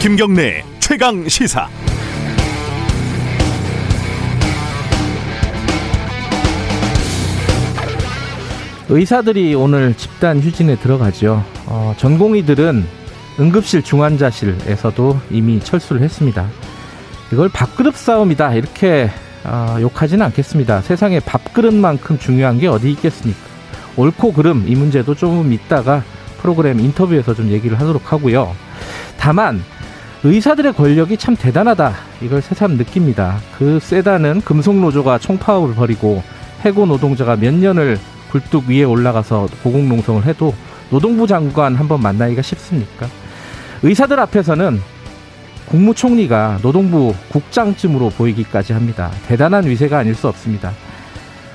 김경래 최강 시사. 의사들이 오늘 집단 휴진에 들어가죠. 어, 전공의들은 응급실 중환자실에서도 이미 철수를 했습니다. 이걸 밥그릇 싸움이다 이렇게 어, 욕하지는 않겠습니다. 세상에 밥그릇만큼 중요한 게 어디 있겠습니까? 옳고 그름 이 문제도 조금 있다가 프로그램 인터뷰에서 좀 얘기를 하도록 하고요. 다만 의사들의 권력이 참 대단하다 이걸 새삼 느낍니다. 그 세다는 금속노조가 총파업을 벌이고 해고 노동자가 몇 년을 굴뚝 위에 올라가서 고공농성을 해도 노동부 장관 한번 만나기가 쉽습니까? 의사들 앞에서는 국무총리가 노동부 국장쯤으로 보이기까지 합니다. 대단한 위세가 아닐 수 없습니다.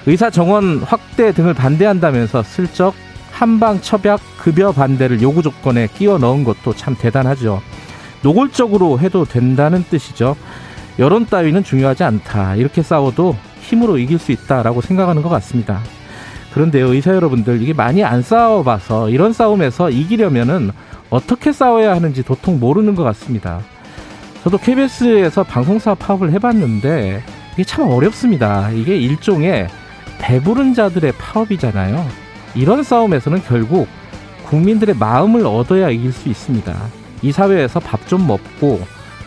의사 정원 확대 등을 반대한다면서 슬쩍 한방 첩약 급여 반대를 요구 조건에 끼워 넣은 것도 참 대단하죠. 노골적으로 해도 된다는 뜻이죠. 여론 따위는 중요하지 않다. 이렇게 싸워도 힘으로 이길 수 있다라고 생각하는 것 같습니다. 그런데요, 의사 여러분들, 이게 많이 안 싸워봐서 이런 싸움에서 이기려면은 어떻게 싸워야 하는지 도통 모르는 것 같습니다. 저도 KBS에서 방송사 파업을 해봤는데 이게 참 어렵습니다. 이게 일종의 배부른 자들의 파업이잖아요. 이런 싸움에서는 결국 국민들의 마음을 얻어야 이길 수 있습니다. 이 사회에서 밥 좀 먹고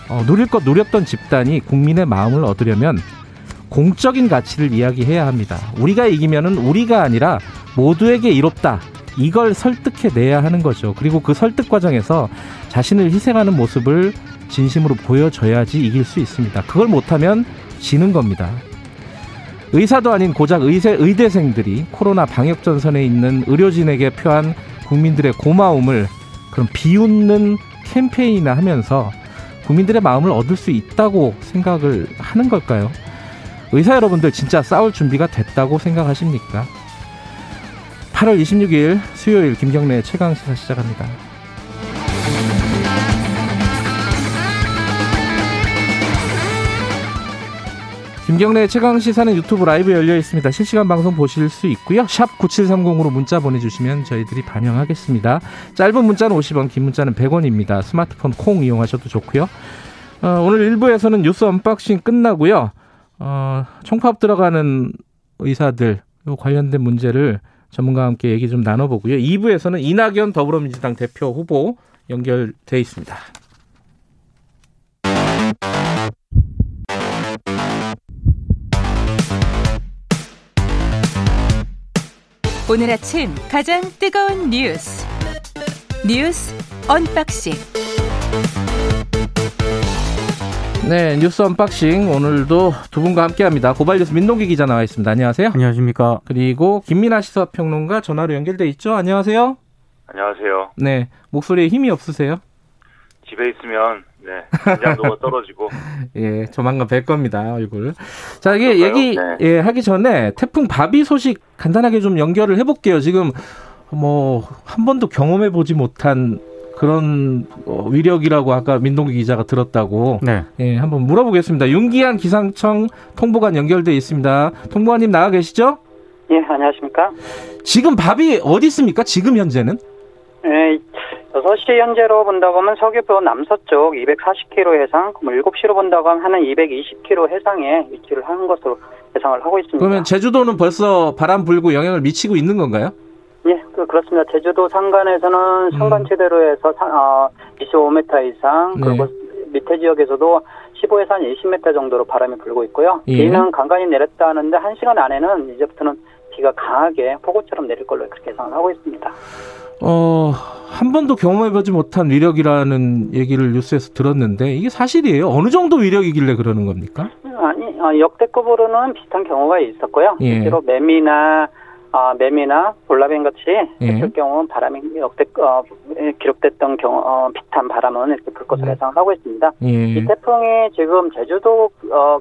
어, 누릴 것 누렸던 집단이 국민의 마음을 얻으려면 공적인 가치를 이야기해야 합니다. 우리가 이기면은 우리가 아니라 모두에게 이롭다. 이걸 설득해 내야 하는 거죠. 그리고 그 설득 과정에서 자신을 희생하는 모습을 진심으로 보여줘야지 이길 수 있습니다. 그걸 못하면 지는 겁니다. 의사도 아닌 고작 의세, 의대생들이 코로나 방역 전선에 있는 의료진에게 표한 국민들의 고마움을 그런 비웃는 캠페인을 하면서 국민들의 마음을 얻을 수 있다고 생각을 하는 걸까요? 의사 여러분들 진짜 싸울 준비가 됐다고 생각하십니까? 8월 26일 수요일 김경래 최강 시사 시작합니다. 김경래 최강 시사는 유튜브 라이브 열려 있습니다. 실시간 방송 보실 수 있고요. 샵 9730으로 문자 보내주시면 저희들이 반영하겠습니다. 짧은 문자는 50원, 긴 문자는 100원입니다. 스마트폰 콩 이용하셔도 좋고요. 어, 오늘 1부에서는 뉴스 언박싱 끝나고요. 어, 총파업 들어가는 의사들 관련된 문제를 전문가와 함께 얘기 좀 나눠보고요. 2부에서는 이낙연 더불어민주당 대표 후보 연결돼 있습니다. 오늘 아침 가장 뜨거운 뉴스 뉴스 언박싱 네 뉴스 언박싱 오늘도 두 분과 함께합니다. 고발뉴스 민동기 기자 나와 있습니다. 안녕하세요. 안녕하십니까. 그리고 김민아 시사평론가 전화로 연결돼 있죠. 안녕하세요. 안녕하세요. 네 목소리에 힘이 없으세요? 집에 있으면 네 긴장도가 떨어지고 예 조만간 뵐 겁니다 얼굴. 자 이게 그럴까요? 얘기 네. 예, 하기 전에 태풍 바비 소식 간단하게 좀 연결을 해볼게요. 지금 뭐 한 번도 경험해 보지 못한 그런 어, 위력이라고 아까 민동기 기자가 들었다고 네. 예, 한번 물어보겠습니다. 윤기한 기상청 통보관 연결돼 있습니다. 통보관님 나와 계시죠? 예, 안녕하십니까. 지금 밥이 어디 있습니까? 지금 현재는? 예, 6시 현재로 본다고 하면 서귀포 남서쪽 240km 해상, 뭐 7시로 본다고 하면 한 220km 해상에 위치를 하는 것으로 예상을 하고 있습니다. 그러면 제주도는 벌써 바람 불고 영향을 미치고 있는 건가요? 예, 그, 그렇습니다. 제주도 상간에서는 음. 상간치대로 해서 사- 어, 25m 이상, 네. 그리고 밑에 지역에서도 15에서 한 20m 정도로 바람이 불고 있고요. 예. 비는 간간히 내렸다 하는데 한시간 안에는 이제부터는 비가 강하게 폭우처럼 내릴 걸로 그렇게 예상을 하고 있습니다. 어, 한 번도 경험해보지 못한 위력이라는 얘기를 뉴스에서 들었는데 이게 사실이에요? 어느 정도 위력이길래 그러는 겁니까? 아니 어, 역대급으로는 비슷한 경우가 있었고요. 예. 실제로 매미나 아, 매미나 볼라벤 같이 예. 경우 바람이 역대 어, 기록됐던 경우 어, 비슷한 바람은 이렇게 불 것으로 네. 예상을 하고 있습니다. 예. 이 태풍이 지금 제주도 어,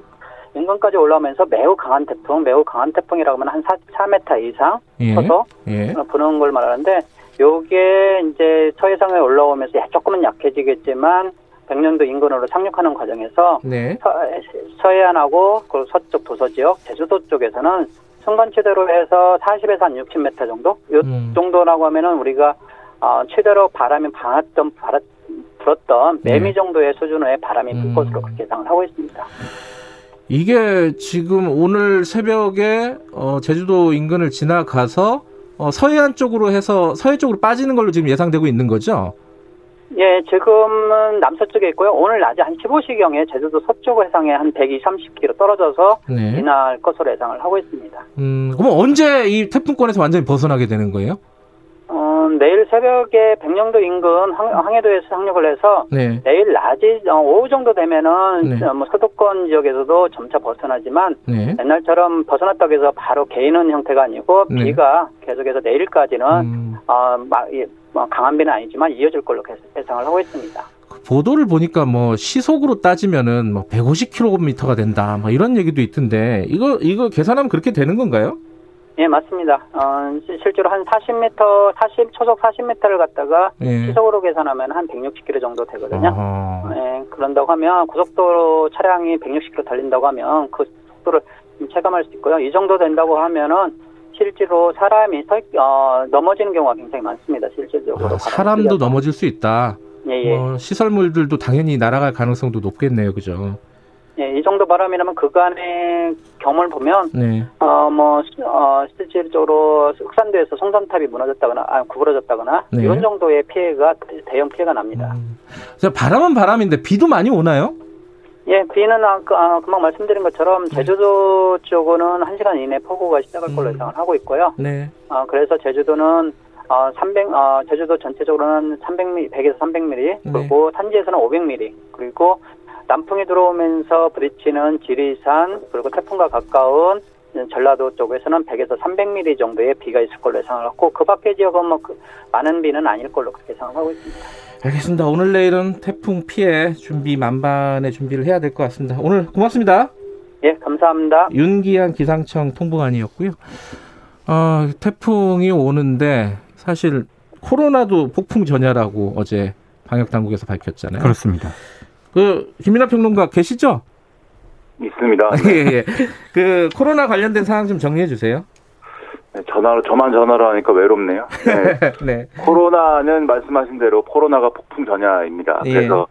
인근까지 올라오면서 매우 강한 태풍, 매우 강한 태풍이라고 하면 한 44m 이상 예. 커서 예. 어, 부는 걸 말하는데 요게 이제 서해상에 올라오면서 야- 조금은 약해지겠지만 백령도 인근으로 상륙하는 과정에서 네. 서, 해안하고 그 서쪽 도서 지역, 제주도 쪽에서는 순간 최대로 해서 40에서 한 60m 정도? 요 음. 정도라고 하면은 우리가 어, 최대로 바람이 방았던 바라, 불었던 네. 매미 정도의 수준의 바람이 불 음. 것으로 그렇게 예상을 하고 있습니다. 이게 지금 오늘 새벽에 어, 제주도 인근을 지나가서 어, 서해안 쪽으로 해서 서해 쪽으로 빠지는 걸로 지금 예상되고 있는 거죠? 예, 지금은 남서쪽에 있고요. 오늘 낮에 한 15시경에 제주도 서쪽 해상에 한 120, 30km 떨어져서 네. 지날 것으로 예상을 하고 있습니다. 음, 그럼 언제 이 태풍권에서 완전히 벗어나게 되는 거예요? 어, 내일 새벽에 백령도 인근 항, 항해도에서 상륙을 해서 네. 내일 낮이 어, 오후 정도 되면은 네. 어, 뭐 서도권 지역에서도 점차 벗어나지만 네. 옛날처럼 벗어났다고 해서 바로 개이는 형태가 아니고 네. 비가 계속해서 내일까지는 음, 어, 마, 이, 뭐 강한 비는 아니지만 이어질 걸로 계속 예상을 하고 있습니다. 그 보도를 보니까 뭐 시속으로 따지면은 뭐 150km가 된다, 뭐 이런 얘기도 있던데 이거 이거 계산하면 그렇게 되는 건가요? 예, 맞습니다. 어, 시- 실제로 한 40m, 40 초속 40m를 갖다가 예. 시속으로 계산하면 한 160km 정도 되거든요. 예, 그런다고 하면 고속도로 차량이 160km 달린다고 하면 그 속도를 좀 체감할 수 있고요. 이 정도 된다고 하면은 실제로 사람이 서, 어, 넘어지는 경우가 굉장히 많습니다. 실질적으로. 아, 사람도 넘어질 수 있다. 예, 예. 뭐 시설물들도 당연히 날아갈 가능성도 높겠네요, 그죠? 예, 이 정도 바람이라면 그간의 경험을 보면 네. 어, 뭐, 시- 어, 실질적으로 흑산도에서 송전탑이 무너졌다거나, 아, 구부러졌다거나, 네. 이런 정도의 피해가, 대형 피해가 납니다. 음. 자, 바람은 바람인데 비도 많이 오나요? 예, 비는 아, 그, 아, 금방 말씀드린 것처럼 네. 제주도 쪽은 한 시간 이내 폭우가 시작할 걸로 음. 예상을 하고 있고요. 네. 어, 그래서 제주도는 어, 300, 어, 제주도 전체적으로는 300mm, 100에서 300mm, 네. 그리고 산지에서는 500mm, 그리고 남풍이 들어오면서 부딪히는 지리산, 그리고 태풍과 가까운 전라도 쪽에서는 100에서 300mm 정도의 비가 있을 걸로 예상을 하고, 그 밖의 지역은 뭐, 그, 많은 비는 아닐 걸로 그렇게 예상을 하고 있습니다. 알겠습니다. 오늘 내일은 태풍 피해 준비 만반의 준비를 해야 될 것 같습니다. 오늘 고맙습니다. 예, 감사합니다. 윤기한 기상청 통보관이었고요. 어, 태풍이 오는데 사실 코로나도 폭풍 전야라고 어제 방역 당국에서 밝혔잖아요. 그렇습니다. 그 김민아 평론가 계시죠? 있습니다. 예, 예. 그 코로나 관련된 상황 좀 정리해 주세요. 네, 전화로 저만 전화로 하니까 외롭네요. 네. 네. 코로나는 말씀하신 대로 코로나가 폭풍 전야입니다. 예. 그래서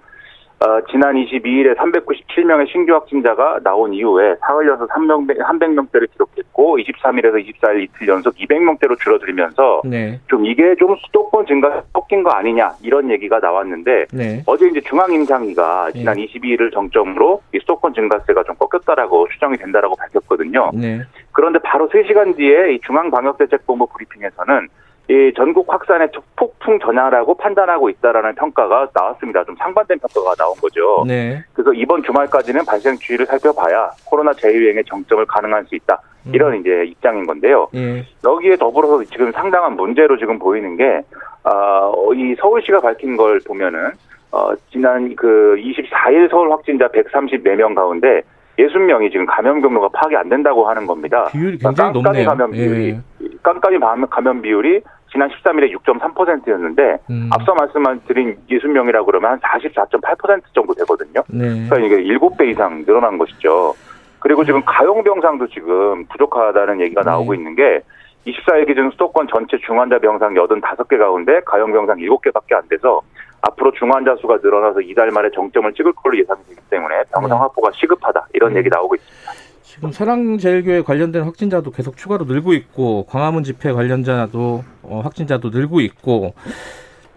어, 지난 22일에 397명의 신규 확진자가 나온 이후에 사흘 연속 300, 300명대를 기록했고 23일에서 24일 이틀 연속 200명대로 줄어들면서 네. 좀 이게 좀 수도권 증가 꺾인 거 아니냐 이런 얘기가 나왔는데 네. 어제 이제 중앙임상위가 지난 예. 22일을 정점으로 이 수도권 증가세가 좀 꺾였다라고 추정이 된다라고 밝혔거든요. 네. 그런데 바로 3시간 뒤에 이 중앙방역대책본부 브리핑에서는 이 전국 확산의 폭풍 전야라고 판단하고 있다라는 평가가 나왔습니다. 좀 상반된 평가가 나온 거죠. 네. 그래서 이번 주말까지는 발생 주의를 살펴봐야 코로나 재유행의 정점을 가능할 수 있다. 이런 이제 입장인 건데요. 예. 여기에 더불어서 지금 상당한 문제로 지금 보이는 게, 아, 어, 이 서울시가 밝힌 걸 보면은, 어, 지난 그 24일 서울 확진자 134명 가운데 60명이 지금 감염 경로가 파악이 안 된다고 하는 겁니다. 비율이 그러니까 굉장히 깜깜이 높네요. 감염 비율이, 예. 깜깜이 감염 비율이 지난 13일에 6.3%였는데, 음. 앞서 말씀드린 60명이라고 그러면 한 44.8% 정도 되거든요. 네. 그러니까 이게 7배 이상 늘어난 것이죠. 그리고 지금 가용 병상도 지금 부족하다는 얘기가 네. 나오고 있는 게 24일 기준 수도권 전체 중환자 병상 85개 가운데 가용 병상 7개밖에 안 돼서 앞으로 중환자 수가 늘어나서 이달 말에 정점을 찍을 걸로 예상되기 때문에 병상 네. 확보가 시급하다 이런 네. 얘기 나오고 있습니다. 지금 사랑제일교회 관련된 확진자도 계속 추가로 늘고 있고 광화문 집회 관련자도 어, 확진자도 늘고 있고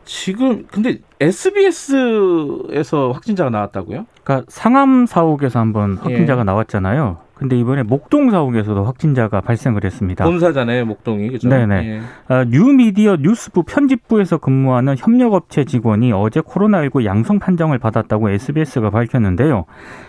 지금 근데 SBS에서 확진자가 나왔다고요? 그러니까 상암 사옥에서 한번 확진자가 예. 나왔잖아요. 근데 이번에 목동 사옥에서도 확진자가 발생을 했습니다. 본사잖아요, 목동이 그죠? 네네. 예. 아, 뉴미디어 뉴스부 편집부에서 근무하는 협력업체 직원이 어제 코로나19 양성 판정을 받았다고 SBS가 밝혔는데요.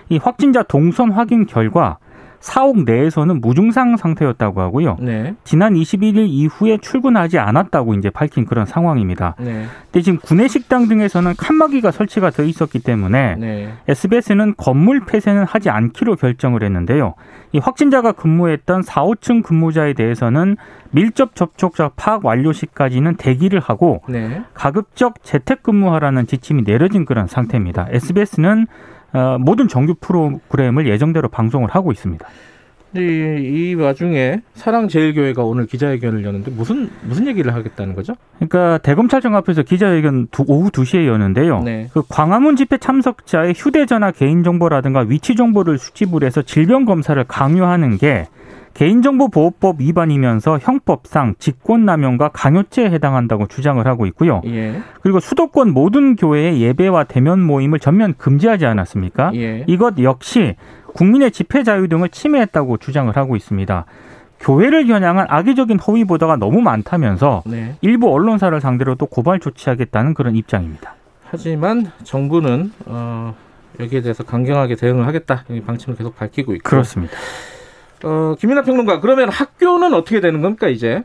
이 확진자 동선 확인 결과 사옥 내에서는 무증상 상태였다고 하고요. 네. 지난 21일 이후에 출근하지 않았다고 이제 밝힌 그런 상황입니다. 네. 근데 지금 구내 식당 등에서는 칸막이가 설치가 돼 있었기 때문에 네. SBS는 건물 폐쇄는 하지 않기로 결정을 했는데요. 이 확진자가 근무했던 4, 5층 근무자에 대해서는 밀접 접촉자 파악 완료 시까지는 대기를 하고 네. 가급적 재택 근무하라는 지침이 내려진 그런 상태입니다. SBS는 어, 모든 정규 프로그램을 예정대로 방송을 하고 있습니다. 이, 이 와중에 사랑제일교회가 오늘 기자회견을 여는데 무슨 무슨 얘기를 하겠다는 거죠? 그러니까 대검찰청 앞에서 기자회견 두, 오후 2시에 여는데요. 네. 그 광화문 집회 참석자의 휴대전화 개인정보라든가 위치 정보를 수집을 해서 질병 검사를 강요하는 게 개인정보보호법 위반이면서 형법상 직권남용과 강요죄에 해당한다고 주장을 하고 있고요. 예. 그리고 수도권 모든 교회의 예배와 대면 모임을 전면 금지하지 않았습니까? 예. 이것 역시 국민의 집회 자유 등을 침해했다고 주장을 하고 있습니다. 교회를 겨냥한 악의적인 허위 보도가 너무 많다면서 네. 일부 언론사를 상대로 또 고발 조치하겠다는 그런 입장입니다. 하지만 정부는 어, 여기에 대해서 강경하게 대응을 하겠다. 이 방침을 계속 밝히고 있고. 그렇습니다. 어, 김민아 평론가 그러면 학교는 어떻게 되는 겁니까 이제?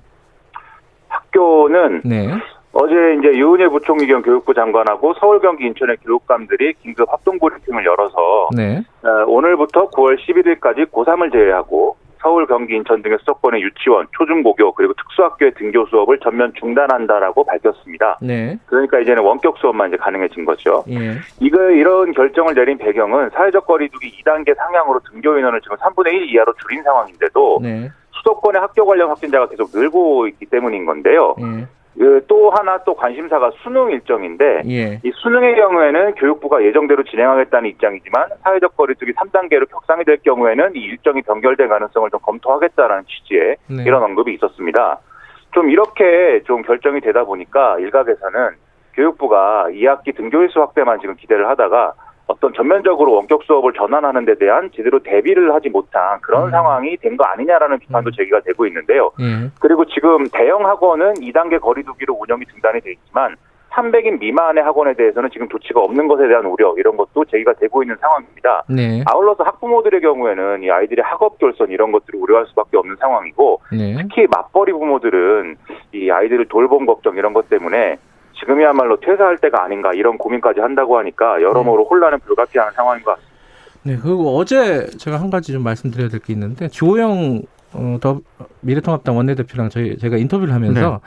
학교는 네. 어제 이제 유은혜 부총리 겸 교육부 장관하고 서울, 경기, 인천의 교육감들이 긴급 합동 브리핑을 열어서 네. 어, 오늘부터 9월 11일까지 고3을 제외하고 서울, 경기, 인천 등의 수도권의 유치원, 초중고교 그리고 특수학교의 등교 수업을 전면 중단한다라고 밝혔습니다. 네. 그러니까 이제는 원격 수업만 이제 가능해진 거죠. 예. 이거 이런 결정을 내린 배경은 사회적 거리두기 2단계 상향으로 등교 인원을 지금 3분의 1 이하로 줄인 상황인데도 네. 수도권의 학교 관련 확진자가 계속 늘고 있기 때문인 건데요. 예. 그또 하나 또 관심사가 수능 일정인데 예. 이 수능의 경우에는 교육부가 예정대로 진행하겠다는 입장이지만 사회적 거리두기 3단계로 격상이 될 경우에는 이 일정이 변결될 가능성을 좀 검토하겠다라는 취지의 네. 이런 언급이 있었습니다. 좀 이렇게 좀 결정이 되다 보니까 일각에서는 교육부가 2학기 등교 일수 확대만 지금 기대를 하다가 어떤 전면적으로 원격 수업을 전환하는 데 대한 제대로 대비를 하지 못한 그런 음. 상황이 된 거 아니냐라는 비판도 음. 제기가 되고 있는데요. 예. 그리고 지금 대형 학원은 2단계 거리두기로 운영이 중단이 돼 있지만 300인 미만의 학원에 대해서는 지금 조치가 없는 것에 대한 우려 이런 것도 제기가 되고 있는 상황입니다. 네. 아울러서 학부모들의 경우에는 이 아이들의 학업 결손 이런 것들을 우려할 수밖에 없는 상황이고 네. 특히 맞벌이 부모들은 이 아이들을 돌봄 걱정 이런 것 때문에 지금이야말로 퇴사할 때가 아닌가 이런 고민까지 한다고 하니까 여러모로 혼란은 불가피한 상황인 것 같습니다. 네. 그리고 어제 제가 한 가지 좀 말씀드려야 될 게 있는데 조영 어, 더 미래통합당 원내대표랑 저희 제가 인터뷰를 하면서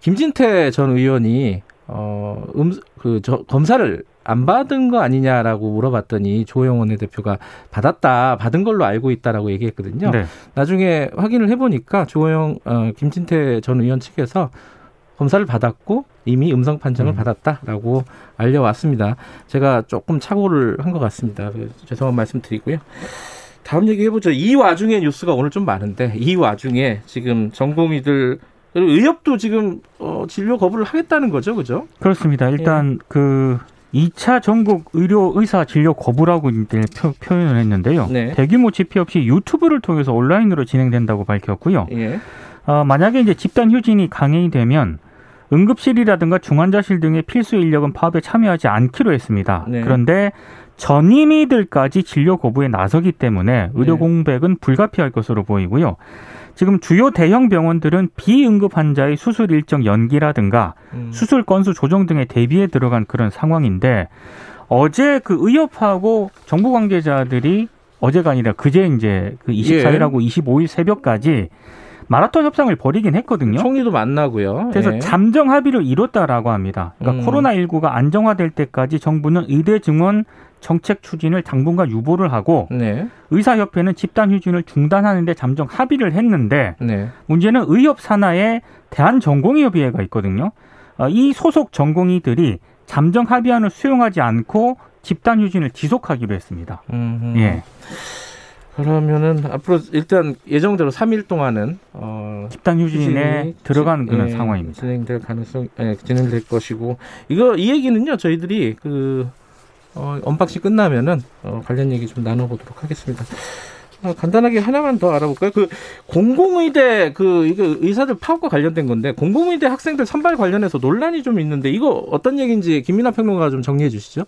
김진태 전 의원이 어, 음, 그, 저, 검사를 안 받은 거 아니냐라고 물어봤더니 조영 원내대표가 받았다, 받은 걸로 알고 있다라고 얘기했거든요. 네. 나중에 확인을 해보니까 조영, 어, 김진태 전 의원 측에서 검사를 받았고 이미 음성 판정을 음. 받았다라고 알려왔습니다. 제가 조금 착오를 한 것 같습니다. 그 죄송한 말씀 드리고요. 다음 얘기 해보죠. 이 와중에 뉴스가 오늘 좀 많은데 이 와중에 지금 전공의들 그리고 의협도 지금 어, 진료 거부를 하겠다는 거죠, 그죠? 그렇습니다. 일단 그 2차 전국 의료 의사 진료 거부라고 표, 표현을 했는데요. 네. 대규모 집회 없이 유튜브를 통해서 온라인으로 진행된다고 밝혔고요. 예. 어, 만약에 이제 집단 휴진이 강행이 되면 응급실이라든가 중환자실 등의 필수 인력은 파업에 참여하지 않기로 했습니다. 네. 그런데 전임의들까지 진료 거부에 나서기 때문에 의료 네. 공백은 불가피할 것으로 보이고요. 지금 주요 대형 병원들은 비응급 환자의 수술 일정 연기라든가 음. 수술 건수 조정 등에 대비해 들어간 그런 상황인데 어제 그 의협하고 정부 관계자들이 어제가 아니라 그제 이제 그 24일하고 25일 새벽까지 마라톤 협상을 벌이긴 했거든요. 총리도 만나고요. 그래서 예. 잠정 합의를 이뤘다라고 합니다. 그러니까 음. 코로나19가 안정화될 때까지 정부는 의대 증원 정책 추진을 당분간 유보를 하고 네, 의사협회는 집단 휴진을 중단하는데 잠정 합의를 했는데 네, 문제는 의협 산하에 대한전공의협의회가 있거든요. 어, 이 소속 전공의들이 잠정 합의안을 수용하지 않고 집단 휴진을 지속하기로 했습니다. 음, 예. 그러면은 앞으로 일단 예정대로 3일 동안은 어, 집단 휴진에 진- 그런 예, 상황입니다. 진행될 가능성, 예, 진행될 것이고 이거 이 얘기는요 저희들이 그 어, 언박싱 끝나면은 어, 관련 얘기 좀 나눠보도록 하겠습니다. 어, 간단하게 하나만 더 알아볼까요? 그 공공의대 그 이거 의사들 파업과 관련된 건데 공공의대 학생들 선발 관련해서 논란이 좀 있는데 이거 어떤 얘기인지 김민아 평론가 좀 정리해 주시죠.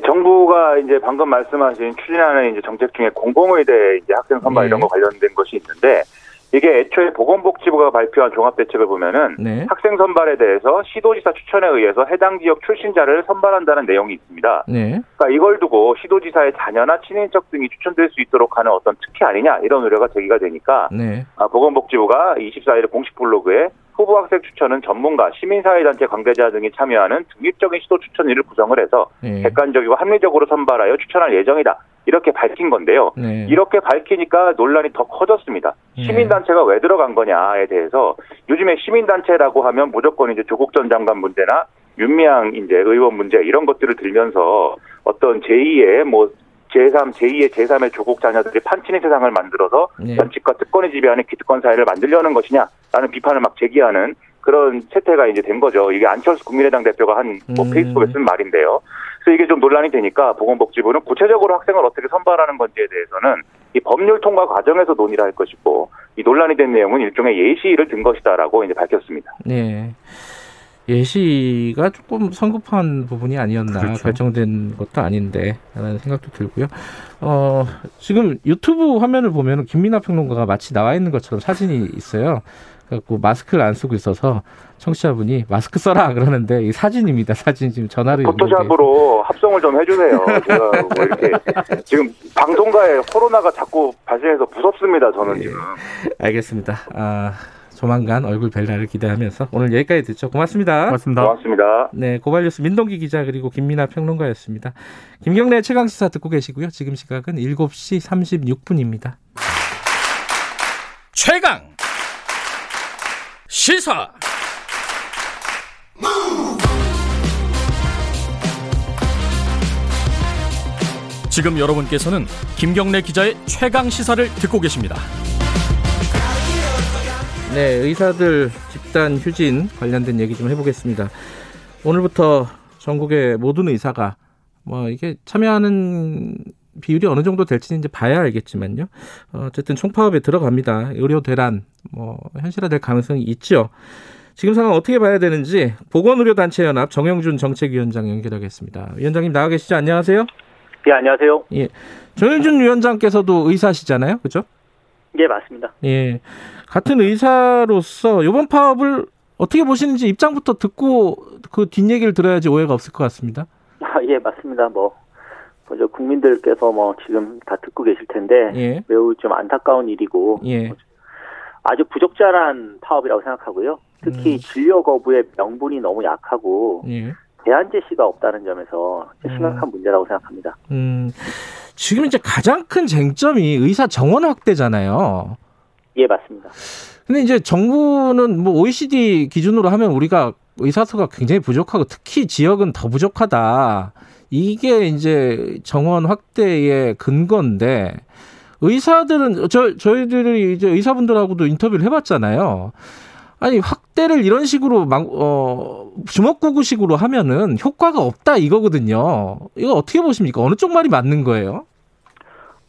정부가 이제 방금 말씀하신 추진하는 이제 정책 중에 공공의대 이제 학생 선발 네. 이런 거 관련된 것이 있는데 이게 애초에 보건복지부가 발표한 종합대책을 보면은 네. 학생 선발에 대해서 시도지사 추천에 의해서 해당 지역 출신자를 선발한다는 내용이 있습니다. 네. 그러니까 이걸 두고 시도지사의 자녀나 친인척 등이 추천될 수 있도록 하는 어떤 특혜 아니냐 이런 우려가 제기가 되니까 네. 아, 보건복지부가 24일 공식 블로그에 후보 학생 추천은 전문가, 시민사회단체 관계자 등이 참여하는 중립적인 시도 추천위를 구성을 해서 네. 객관적이고 합리적으로 선발하여 추천할 예정이다. 이렇게 밝힌 건데요. 네. 이렇게 밝히니까 논란이 더 커졌습니다. 네. 시민단체가 왜 들어간 거냐에 대해서 요즘에 시민단체라고 하면 무조건 이제 조국 전 장관 문제나 윤미향 이제 의원 문제 이런 것들을 들면서 어떤 제2의 뭐 제3, 제2의 제3의 조국 자녀들이 판치는 세상을 만들어서 네. 정치과 특권이 지배하는 기득권 사회를 만들려는 것이냐라는 비판을 막 제기하는 그런 세태가 이제 된 거죠. 이게 안철수 국민의당 대표가 한뭐 음. 페이스북에 쓴 말인데요. 그래서 이게 좀 논란이 되니까 보건복지부는 구체적으로 학생을 어떻게 선발하는 건지에 대해서는 이 법률 통과 과정에서 논의를 할 것이고 이 논란이 된 내용은 일종의 예시를 든 것이다라고 이제 밝혔습니다. 네. 예시가 조금 성급한 부분이 아니었나 그렇죠. 결정된 것도 아닌데 라는 생각도 들고요. 어, 지금 유튜브 화면을 보면 김민아 평론가가 마치 나와 있는 것처럼 사진이 있어요. 그래갖고 마스크를 안 쓰고 있어서 청취자분이 마스크 써라 그러는데 이 사진입니다. 사진 지금 전화로 연결돼 포토샵으로 합성을 좀 해주세요. 제가 뭐 이렇게 지금 방송가에 코로나가 자꾸 발생해서 무섭습니다. 저는 예. 지금. 알겠습니다. 아, 조만간 얼굴 뵐 날을 기대하면서 오늘 여기까지 듣죠. 고맙습니다. 고맙습니다. 고맙습니다. 네, 고발뉴스 민동기 기자 그리고 김민아 평론가였습니다. 김경래 최강 시사 듣고 계시고요. 지금 시각은 7시 36분입니다. 최강 시사 지금 여러분께서는 김경래 기자의 최강 시사를 듣고 계십니다. 네, 의사들 집단 휴진 관련된 얘기 좀 해보겠습니다. 오늘부터 전국의 모든 의사가 뭐 이게 참여하는 비율이 어느 정도 될지는 이제 봐야 알겠지만요. 어, 어쨌든 총파업에 들어갑니다. 의료 대란 뭐 현실화될 가능성이 있죠. 지금 상황 어떻게 봐야 되는지 보건의료단체연합 정영준 정책위원장 연결하겠습니다. 위원장님 나와 계시죠? 안녕하세요. 예, 안녕하세요. 정영준 위원장께서도 의사시잖아요, 그죠? 예, 맞습니다. 예. 같은 의사로서 이번 파업을 어떻게 보시는지 입장부터 듣고 그 뒷얘기를 들어야지 오해가 없을 것 같습니다. 아, 예, 맞습니다. 뭐 먼저 국민들께서 뭐 지금 다 듣고 계실 텐데 예. 매우 좀 안타까운 일이고 예. 아주 부적절한 파업이라고 생각하고요. 특히 음. 진료 거부의 명분이 너무 약하고 예. 대안 제시가 없다는 점에서 음. 심각한 문제라고 생각합니다. 음. 지금 이제 가장 큰 쟁점이 의사 정원 확대잖아요. 예, 맞습니다. 근데 이제 정부는 뭐 OECD 기준으로 하면 우리가 의사 수가 굉장히 부족하고 특히 지역은 더 부족하다. 이게 이제 정원 확대의 근거인데 의사들은 저 저희들이 이제 의사분들하고도 인터뷰를 해봤잖아요. 아니 확대를 이런 식으로 막, 어, 주먹구구식으로 하면은 효과가 없다 이거거든요. 이거 어떻게 보십니까? 어느 쪽 말이 맞는 거예요?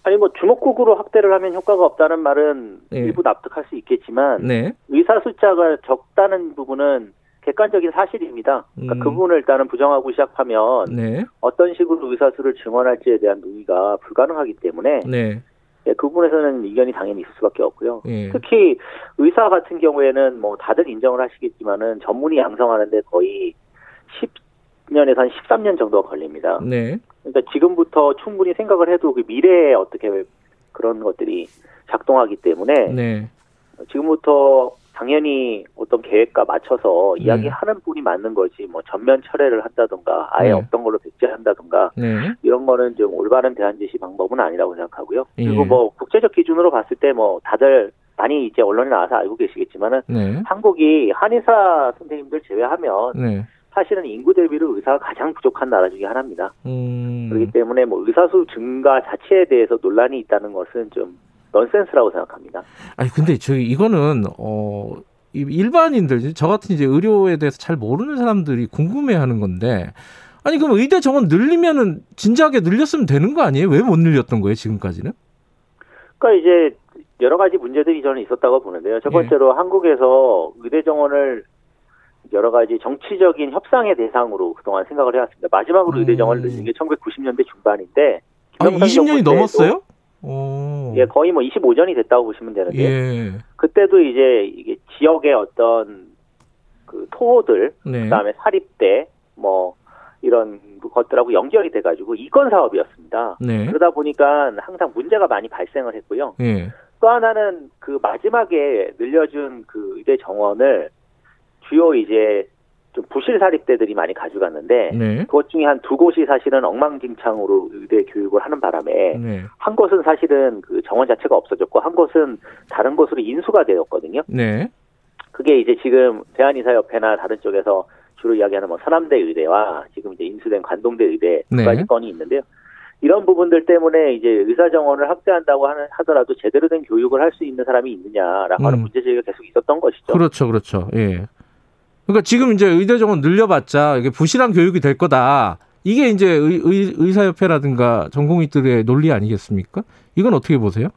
아니 뭐 주먹국으로 확대를 하면 효과가 없다는 말은 네. 일부 납득할 수 있겠지만 네. 의사 숫자가 적다는 부분은 객관적인 사실입니다. 그러니까 음. 그 부분을 일단은 부정하고 시작하면 네. 어떤 식으로 의사 수를 증원할지에 대한 논의가 불가능하기 때문에 네. 예, 그 부분에서는 이견이 당연히 있을 수밖에 없고요. 예. 특히 의사 같은 경우에는 뭐 다들 인정을 하시겠지만은 전문의 양성하는데 거의 10년에서 한 13년 정도가 걸립니다. 네. 그러니까 지금부터 충분히 생각을 해도 그 미래에 어떻게 그런 것들이 작동하기 때문에 네. 지금부터 당연히 어떤 계획과 맞춰서 네. 이야기하는 분이 맞는 거지 뭐 전면 철회를 한다든가 아예 네. 없던 걸로 백제한다든가 네. 이런 거는 좀 올바른 대안 제시 방법은 아니라고 생각하고요. 그리고 예. 뭐 국제적 기준으로 봤을 때 뭐 다들 많이 이제 언론에 나와서 알고 계시겠지만은 네. 한국이 한의사 선생님들 제외하면 네. 사실은 인구 대비로 의사가 가장 부족한 나라 중에 하나입니다. 음. 그렇기 때문에 뭐 의사수 증가 자체에 대해서 논란이 있다는 것은 좀 넌센스라고 생각합니다. 아니 근데 저 이거는 어 이- 일반인들 저 같은 이제 의료에 대해서 잘 모르는 사람들이 궁금해하는 건데 아니 그럼 의대 정원 늘리면은 진작에 늘렸으면 되는 거 아니에요? 왜 못 늘렸던 거예요 지금까지는? 그러니까 이제 여러 가지 문제들이 저는 있었다고 보는데요. 첫 예. 번째로 한국에서 의대 정원을 여러 가지 정치적인 협상의 대상으로 그동안 생각을 해왔습니다. 마지막으로 음. 의대 정원을 늘린 게 1990년대 중반인데 아, 김영삼 20년이 정부 때도 넘었어요? 오. 예, 거의 뭐 25년이 됐다고 보시면 되는데 예. 그때도 이제 이게 지역의 어떤 그 토호들 네. 그다음에 사립대 뭐 이런 것들하고 연결이 돼가지고 이권 사업이었습니다. 네. 그러다 보니까 항상 문제가 많이 발생을 했고요. 예. 또 하나는 그 마지막에 늘려준 그 의대 정원을 주요 이제 좀 부실 사립대들이 많이 가져갔는데 네. 그것 중에 한 두 곳이 사실은 엉망진창으로 의대 교육을 하는 바람에 네. 한 곳은 사실은 그 정원 자체가 없어졌고 한 곳은 다른 곳으로 인수가 되었거든요. 네. 그게 이제 지금 대한의사협회나 다른 쪽에서 주로 이야기하는 뭐 서남대 의대와 지금 이제 인수된 관동대 의대 두 네. 가지 건이 있는데요. 이런 부분들 때문에 이제 의사 정원을 확대한다고 하는 하더라도 제대로 된 교육을 할 수 있는 사람이 있느냐라고 하는 음. 문제 제기가 계속 있었던 것이죠. 그렇죠, 그렇죠. 예. 그러니까 지금 이제 의대 정원 늘려봤자 이게 부실한 교육이 될 거다. 이게 이제 의, 의, 의사협회라든가 전공의들의 논리 아니겠습니까? 이건 어떻게 보세요?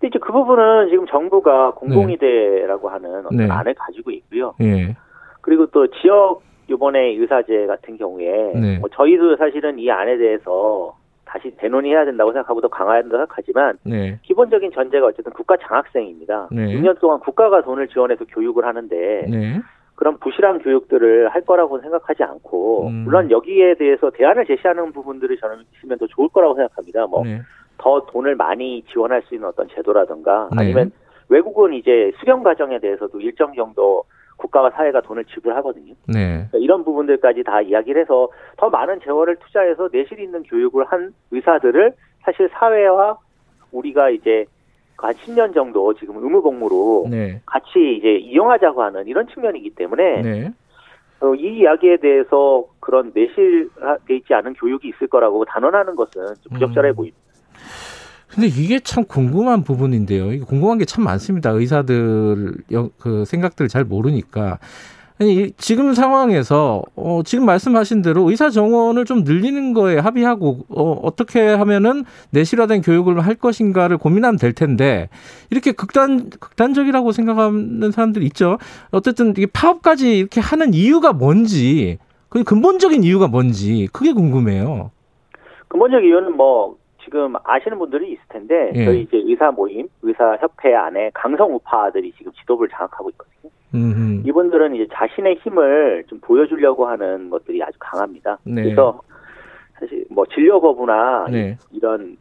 근데 이제 그 부분은 지금 정부가 공공의대라고 하는 어떤 네. 안을 가지고 있고요. 예. 그리고 또 지역 이번에 의사제 같은 경우에 네. 뭐 저희도 사실은 이 안에 대해서 다시 대논해야 된다고 생각하고 더 강화해야 된다고 생각하지만 네. 기본적인 전제가 어쨌든 국가 장학생입니다. 네. 6년 동안 국가가 돈을 지원해서 교육을 하는데 네. 그런 부실한 교육들을 할 거라고 생각하지 않고 음. 물론 여기에 대해서 대안을 제시하는 부분들을 저는 있으면 더 좋을 거라고 생각합니다. 뭐 네. 더 돈을 많이 지원할 수 있는 어떤 제도라든가 네. 아니면 외국은 이제 수경 과정에 대해서도 일정 정도 국가와 사회가 돈을 지불하거든요. 네. 그러니까 이런 부분들까지 다 이야기를 해서 더 많은 재원을 투자해서 내실 있는 교육을 한 의사들을 사실 사회와 우리가 이제 한 10년 정도 지금 의무복무로 네. 같이 이제 이용하자고 하는 이런 측면이기 때문에 네. 어, 이 이야기에 대해서 그런 내실돼 있지 않은 교육이 있을 거라고 단언하는 것은 좀 부적절해 음. 보입니다. 근데 이게 참 궁금한 부분인데요. 궁금한 게 참 많습니다. 의사들 여- 그 생각들을 잘 모르니까. 아니 이- 지금 상황에서 어, 지금 말씀하신 대로 의사 정원을 좀 늘리는 거에 합의하고 어, 어떻게 하면은 내실화된 교육을 할 것인가를 고민하면 될 텐데 이렇게 극단 극단적이라고 생각하는 사람들이 있죠. 어쨌든 이게 파업까지 이렇게 하는 이유가 뭔지 그 근본적인 이유가 뭔지 그게 궁금해요. 근본적 이유는 뭐 지금 아시는 분들이 있을 텐데 예. 저희 이제 의사 모임, 의사 협회 안에 강성 우파들이 지금 지도부를 장악하고 있거든요. 음, 이분들은 이제 자신의 힘을 좀 보여주려고 하는 것들이 아주 강합니다. 네. 그래서 사실 뭐 진료 거부나 네. 이런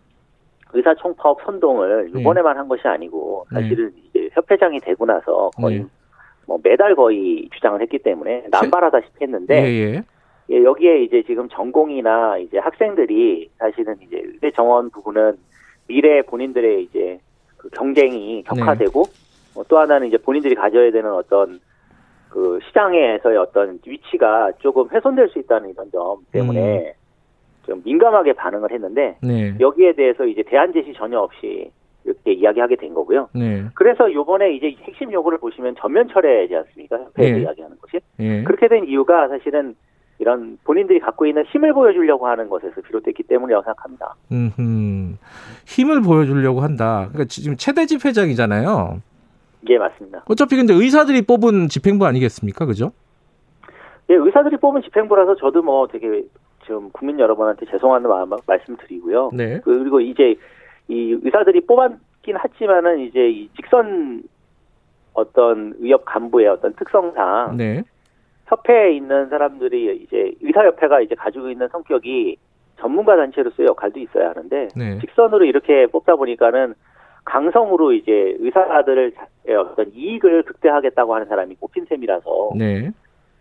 의사 총파업 선동을 네. 이번에만 한 것이 아니고 네. 사실은 이제 협회장이 되고 나서 거의 네. 뭐 매달 거의 주장을 했기 때문에 남발하다시피 했는데 예, 예. 예, 여기에 이제 지금 전공이나 이제 학생들이 사실은 이제 의대 정원 부분은 미래 본인들의 이제 그 경쟁이 격화되고 어, 또 하나는 이제 본인들이 가져야 되는 어떤 그 시장에서의 어떤 위치가 조금 훼손될 수 있다는 이런 점 때문에 좀 민감하게 반응을 했는데 네. 여기에 대해서 이제 대안 제시 전혀 없이 이렇게 이야기하게 된 거고요. 네. 그래서 요번에 이제 핵심 요구를 보시면 전면 철회지 않습니까? 협회에서 네. 이야기하는 것이. 예. 그렇게 된 이유가 사실은 이런 본인들이 갖고 있는 힘을 보여주려고 하는 것에서 비롯됐기 때문이라고 생각합니다. 음, 힘을 보여주려고 한다. 그러니까 지금 최대 집회장이잖아요. 예, 맞습니다. 어차피 근데 의사들이 뽑은 집행부 아니겠습니까? 그죠? 예, 의사들이 뽑은 집행부라서 저도 뭐 되게 지금 국민 여러분한테 죄송한 마음 말씀드리고요. 네. 그리고 이제 이 의사들이 뽑았긴 하지만은 이제 이 직선 어떤 의협 간부의 어떤 특성상 네. 협회에 있는 사람들이 이제 의사협회가 이제 가지고 있는 성격이 전문가 단체로서의 역할도 있어야 하는데 네. 직선으로 이렇게 뽑다 보니까는 강성으로 이제 의사들의 어떤 이익을 극대화하겠다고 하는 사람이 뽑힌 셈이라서 네.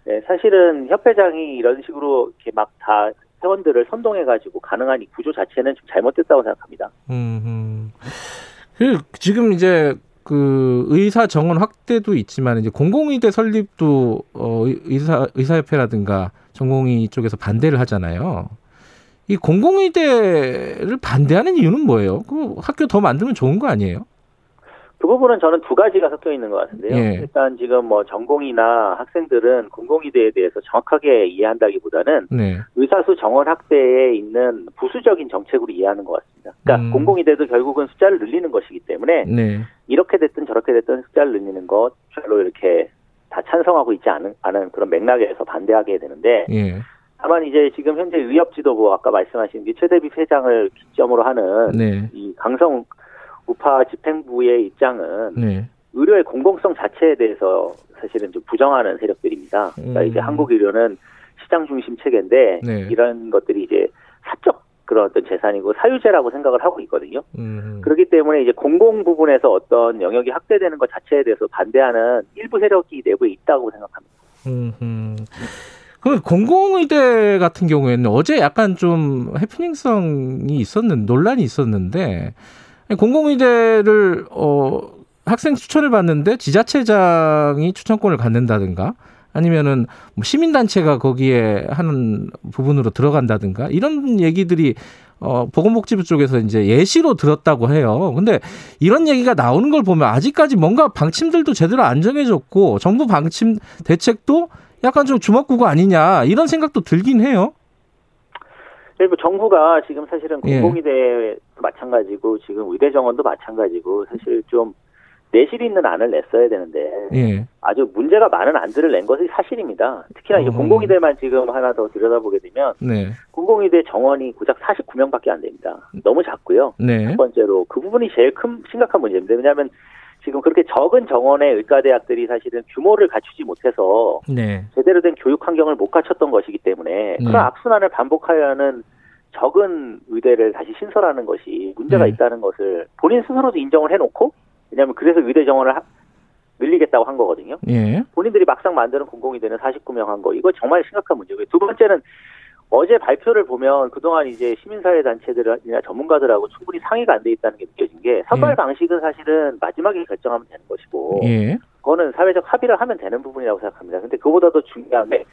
네, 사실은 협회장이 이런 식으로 이렇게 막 다 회원들을 선동해가지고 가능한 이 구조 자체는 좀 잘못됐다고 생각합니다. 음, 음. 그 지금 이제 그 의사 정원 확대도 있지만 이제 공공의대 설립도 어 의사 의사협회라든가 전공의 쪽에서 반대를 하잖아요. 이 공공의대를 반대하는 이유는 뭐예요? 그 학교 더 만들면 좋은 거 아니에요? 그 부분은 저는 두 가지가 섞여 있는 것 같은데요. 예. 일단 지금 뭐 전공이나 학생들은 공공의대에 대해서 정확하게 이해한다기보다는 네. 의사수 정원 확대에 있는 부수적인 정책으로 이해하는 것 같습니다. 그러니까 음. 공공의대도 결국은 숫자를 늘리는 것이기 때문에 네. 이렇게 됐든 저렇게 됐든 숫자를 늘리는 것 별로 이렇게 다 찬성하고 있지 않은, 않은 그런 맥락에서 반대하게 되는데 예. 다만 이제 지금 현재 의협지도부 아까 말씀하신 게 최대비 회장을 기점으로 하는 네. 이 강성 우파 집행부의 입장은 네. 의료의 공공성 자체에 대해서 사실은 좀 부정하는 세력들입니다. 그러니까 음. 이제 한국 의료는 시장 중심 체계인데 네. 이런 것들이 이제 사적 그런 어떤 재산이고 사유재라고 생각을 하고 있거든요. 음. 그렇기 때문에 이제 공공 부분에서 어떤 영역이 확대되는 것 자체에 대해서 반대하는 일부 세력이 내부에 있다고 생각합니다. 음, 음. 그 공공의대 같은 경우에는 어제 약간 좀 해프닝성이 있었는 논란이 있었는데 공공의대를 어 학생 추천을 받는데 지자체장이 추천권을 갖는다든가 아니면은 뭐 시민단체가 거기에 하는 부분으로 들어간다든가 이런 얘기들이 어 보건복지부 쪽에서 이제 예시로 들었다고 해요. 근데 이런 얘기가 나오는 걸 보면 아직까지 뭔가 방침들도 제대로 안 정해졌고 정부 방침 대책도 약간 좀 주먹구구 아니냐 이런 생각도 들긴 해요. 그리고 정부가 지금 사실은 예. 공공의대 마찬가지고 지금 의대 정원도 마찬가지고 사실 좀 내실 있는 안을 냈어야 되는데 예. 아주 문제가 많은 안들을 낸 것이 사실입니다. 특히나 이제 음. 공공의대만 지금 하나 더 들여다보게 되면 네. 공공의대 정원이 고작 49명밖에 안 됩니다. 너무 작고요. 네. 첫 번째로 그 부분이 제일 큰 심각한 문제입니다. 왜냐하면 지금 그렇게 적은 정원의 의과대학들이 사실은 규모를 갖추지 못해서 네. 제대로 된 교육 환경을 못 갖췄던 것이기 때문에 네. 그런 악순환을 반복하여 하는 적은 의대를 다시 신설하는 것이 문제가 네. 있다는 것을 본인 스스로도 인정을 해놓고 왜냐하면 그래서 의대 정원을 하- 늘리겠다고 한 거거든요. 예. 본인들이 막상 만드는 공공의대는 49명 한 거. 이거 정말 심각한 문제고요. 두 번째는 어제 발표를 보면 그동안 이제 시민사회 단체들이나 전문가들하고 충분히 상의가 안 돼 있다는 게 느껴진 게 선발 예. 방식은 사실은 마지막에 결정하면 되는 것이고 예. 그거는 사회적 합의를 하면 되는 부분이라고 생각합니다. 근데 그보다 더 중요한 게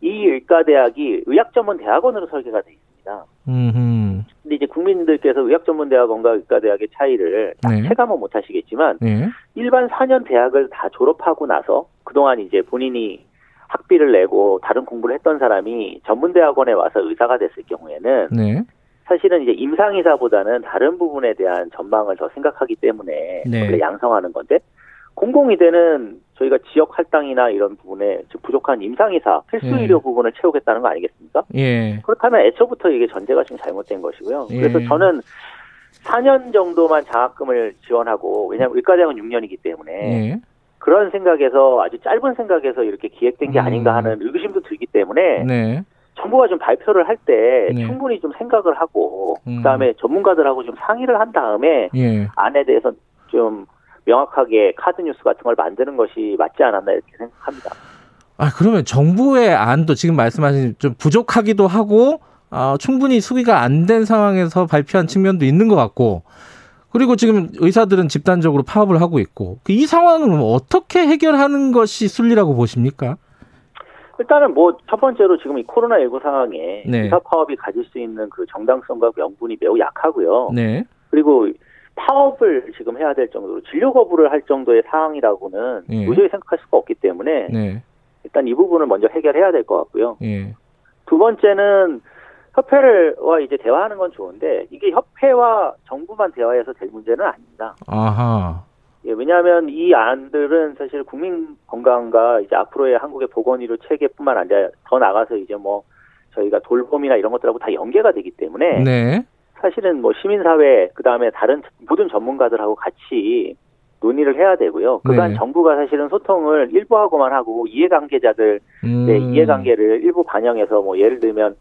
이 의과대학이 의학전문 대학원으로 설계가 돼 있습니다. 음. 근데 이제 국민들께서 의학전문대학원과 의과대학의 차이를 딱 네. 체감은 못 하시겠지만 예. 일반 4년 대학을 다 졸업하고 나서 그동안 이제 본인이 학비를 내고 다른 공부를 했던 사람이 전문대학원에 와서 의사가 됐을 경우에는 네. 사실은 이제 임상의사보다는 다른 부분에 대한 전망을 더 생각하기 때문에 네. 원래 양성하는 건데 공공의대는 저희가 지역 할당이나 이런 부분에 좀 부족한 임상의사 필수 네. 의료 부분을 채우겠다는 거 아니겠습니까? 예. 그렇다면 애초부터 이게 전제가 지금 잘못된 것이고요. 예. 그래서 저는 4년 정도만 장학금을 지원하고 왜냐하면 의과대학은 6년이기 때문에 예. 그런 생각에서 아주 짧은 생각에서 이렇게 기획된 게 음. 아닌가 하는 의구심도 들기 때문에 네. 정부가 좀 발표를 할때 네. 충분히 좀 생각을 하고 음. 그다음에 전문가들하고 좀 상의를 한 다음에 예. 안에 대해서 좀 명확하게 카드 뉴스 같은 걸 만드는 것이 맞지 않았나 이렇게 생각합니다. 아, 그러면 정부의 안도 지금 말씀하신 좀 부족하기도 하고, 아, 충분히 수기가 안 된 상황에서 발표한 측면도 있는 것 같고, 그리고 지금 의사들은 집단적으로 파업을 하고 있고, 그이 상황을 어떻게 해결하는 것이 순리라고 보십니까? 일단은 뭐 첫 번째로 지금 이 코로나 19 상황에 네. 의사 파업이 가질 수 있는 그 정당성과 명분이 매우 약하고요. 네. 그리고 파업을 지금 해야 될 정도로 진료 거부를 할 정도의 상황이라고는 예. 도저히 생각할 수가 없기 때문에 네. 일단 이 부분을 먼저 해결해야 될 것 같고요. 예. 두 번째는 협회와 이제 대화하는 건 좋은데 이게 협회와 정부만 대화해서 될 문제는 아닙니다. 아하. 예, 왜냐하면 이 안들은 사실 국민 건강과 이제 앞으로의 한국의 보건의료 체계뿐만 아니라 더 나가서 이제 뭐 저희가 돌봄이나 이런 것들하고 다 연계가 되기 때문에 네. 사실은 뭐 시민사회 그 다음에 다른 모든 전문가들하고 같이 논의를 해야 되고요. 그간 네. 정부가 사실은 소통을 일부 하고만 하고 이해관계자들 음. 네, 이해관계를 일부 반영해서 뭐 예를 들면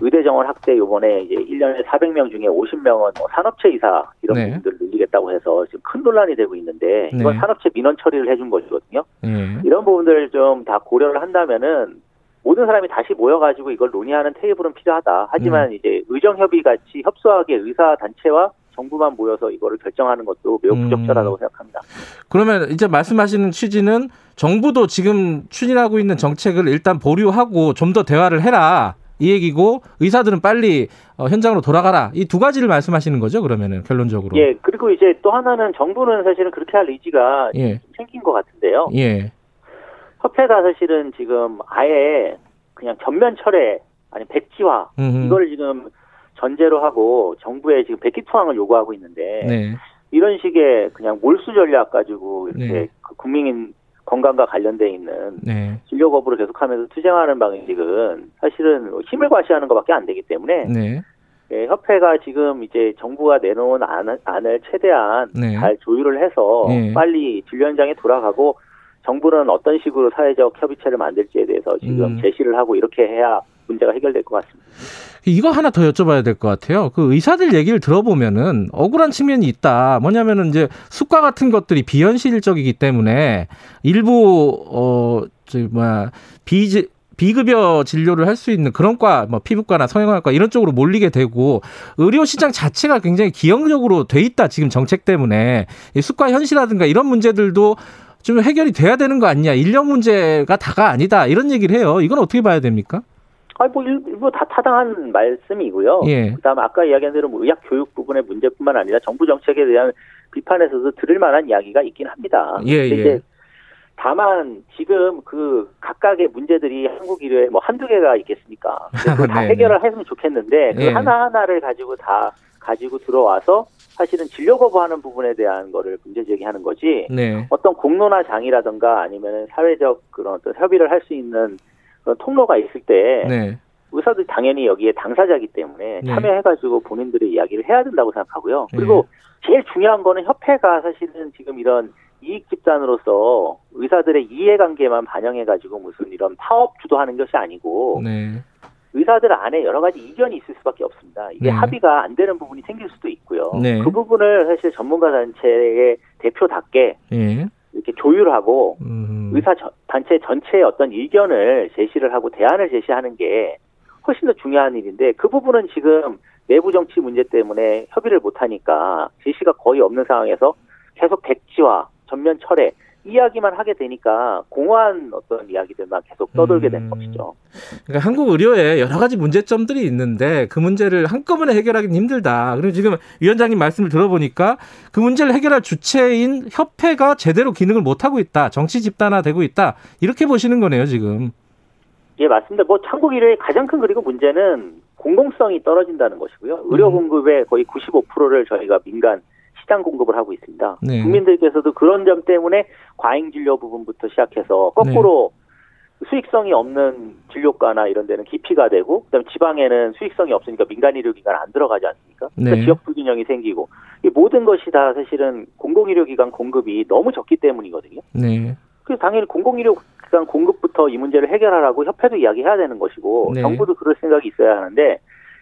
의대 정원 확대 요번에 이제 1년에 400명 중에 50명은 뭐 산업체 이사 이런 네. 부분들을 늘리겠다고 해서 지금 큰 논란이 되고 있는데 이건 네. 산업체 민원 처리를 해준 것이거든요. 예. 이런 부분들을 좀 다 고려를 한다면은 모든 사람이 다시 모여가지고 이걸 논의하는 테이블은 필요하다. 하지만 음. 이제 의정협의 같이 협소하게 의사 단체와 정부만 모여서 이거를 결정하는 것도 매우 음. 부적절하다고 생각합니다. 그러면 이제 말씀하시는 취지는 정부도 지금 추진하고 있는 정책을 일단 보류하고 좀 더 대화를 해라. 이 얘기고 의사들은 빨리 어, 현장으로 돌아가라. 이 두 가지를 말씀하시는 거죠, 그러면은 결론적으로. 예, 그리고 이제 또 하나는 정부는 사실은 그렇게 할 의지가 예. 좀 생긴 것 같은데요. 예. 협회가 사실은 지금 아예 그냥 전면 철회 아니 백지화 음흠. 이걸 지금 전제로 하고 정부에 지금 백기 투항을 요구하고 있는데 네. 이런 식의 그냥 몰수 전략 가지고 이렇게 네. 그 국민 건강과 관련돼 있는 네. 진료 거부를 계속하면서 투쟁하는 방식은 사실은 힘을 과시하는 것밖에 안 되기 때문에 네. 예, 협회가 지금 이제 정부가 내놓은 안, 안을 최대한 네. 잘 조율을 해서 예. 빨리 진료 현장에 돌아가고 정부는 어떤 식으로 사회적 협의체를 만들지에 대해서 지금 음. 제시를 하고 이렇게 해야 문제가 해결될 것 같습니다. 이거 하나 더 여쭤봐야 될 것 같아요. 그 의사들 얘기를 들어보면은 억울한 측면이 있다. 뭐냐면은 이제 수가 같은 것들이 비현실적이기 때문에 일부 어저 뭐야 비 비급여 진료를 할 수 있는 그런 과, 뭐 피부과나 성형외과 이런 쪽으로 몰리게 되고 의료 시장 자체가 굉장히 기형적으로 돼 있다. 지금 정책 때문에 이 수가 현실이라든가 이런 문제들도 좀 해결이 돼야 되는 거 아니냐. 인력 문제가 다가 아니다. 이런 얘기를 해요. 이건 어떻게 봐야 됩니까? 아니 뭐 일- 일부 다 타당한 말씀이고요. 예. 그다음에 아까 이야기한 대로 뭐 의학 교육 부분의 문제뿐만 아니라 정부 정책에 대한 비판에서도 들을 만한 이야기가 있긴 합니다. 예, 예. 다만 지금 그 각각의 문제들이 한국 의료에 뭐 한두 개가 있겠습니까? 다 네, 해결을 했으면 좋겠는데 그 예. 하나하나를 가지고 다 가지고 들어와서 사실은 진료 거부하는 부분에 대한 거를 문제 제기하는 거지 네. 어떤 공론화 장이라든가 아니면 사회적 그런 어떤 협의를 할 수 있는 통로가 있을 때 네. 의사들 당연히 여기에 당사자이기 때문에 네. 참여해가지고 본인들의 이야기를 해야 된다고 생각하고요. 그리고 제일 중요한 거는 협회가 사실은 지금 이런 이익 집단으로서 의사들의 이해관계만 반영해가지고 무슨 이런 파업 주도하는 것이 아니고 네. 의사들 안에 여러 가지 이견이 있을 수밖에 없습니다. 이게 네. 합의가 안 되는 부분이 생길 수도 있고요. 네. 그 부분을 사실 전문가 단체의 대표답게 예. 이렇게 조율하고 음. 의사 저- 단체 전체의 어떤 의견을 제시를 하고 대안을 제시하는 게 훨씬 더 중요한 일인데 그 부분은 지금 내부 정치 문제 때문에 협의를 못 하니까 제시가 거의 없는 상황에서 계속 백지화, 전면 철회 이야기만 하게 되니까 공허한 어떤 이야기들만 계속 떠돌게 된 음. 것이죠. 그러니까 한국 의료에 여러 가지 문제점들이 있는데 그 문제를 한꺼번에 해결하기는 힘들다. 그리고 지금 위원장님 말씀을 들어보니까 그 문제를 해결할 주체인 협회가 제대로 기능을 못 하고 있다. 정치 집단화되고 있다. 이렇게 보시는 거네요, 지금. 예, 맞습니다. 뭐 한국 의료의 가장 큰 그리고 문제는 공공성이 떨어진다는 것이고요. 의료 음. 공급의 거의 95%를 저희가 민간 시장 공급을 하고 있습니다. 네. 국민들께서도 그런 점 때문에 과잉 진료 부분부터 시작해서 거꾸로 네. 수익성이 없는 진료과나 이런 데는 기피가 되고 그다음 에 지방에는 수익성이 없으니까 민간 의료기관 안 들어가지 않습니까? 그러니까 네. 지역 불균형이 생기고 이 모든 것이 다 사실은 공공의료기관 공급이 너무 적기 때문이거든요. 네. 그래서 당연히 공공의료기관 공급부터 이 문제를 해결하라고 협회도 이야기해야 되는 것이고 네. 정부도 그럴 생각이 있어야 하는데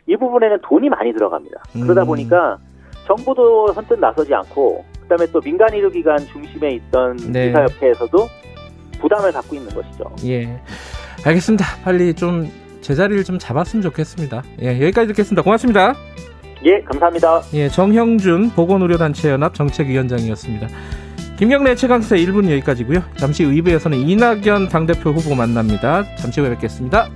이 부분에는 돈이 많이 들어갑니다. 그러다 음. 보니까 정부도 선뜻 나서지 않고 그다음에 또 민간 의료기관 중심에 있던 네. 의사협회에서도 부담을 갖고 있는 것이죠. 예. 알겠습니다. 빨리 좀 제자리를 좀 잡았으면 좋겠습니다. 예, 여기까지 듣겠습니다. 고맙습니다. 예, 감사합니다. 예, 정형준 보건의료단체연합 정책위원장이었습니다. 김경래 최강세 1분 여기까지고요. 잠시 후 2부에서는 이낙연 당대표 후보 만납니다. 잠시 후에 뵙겠습니다.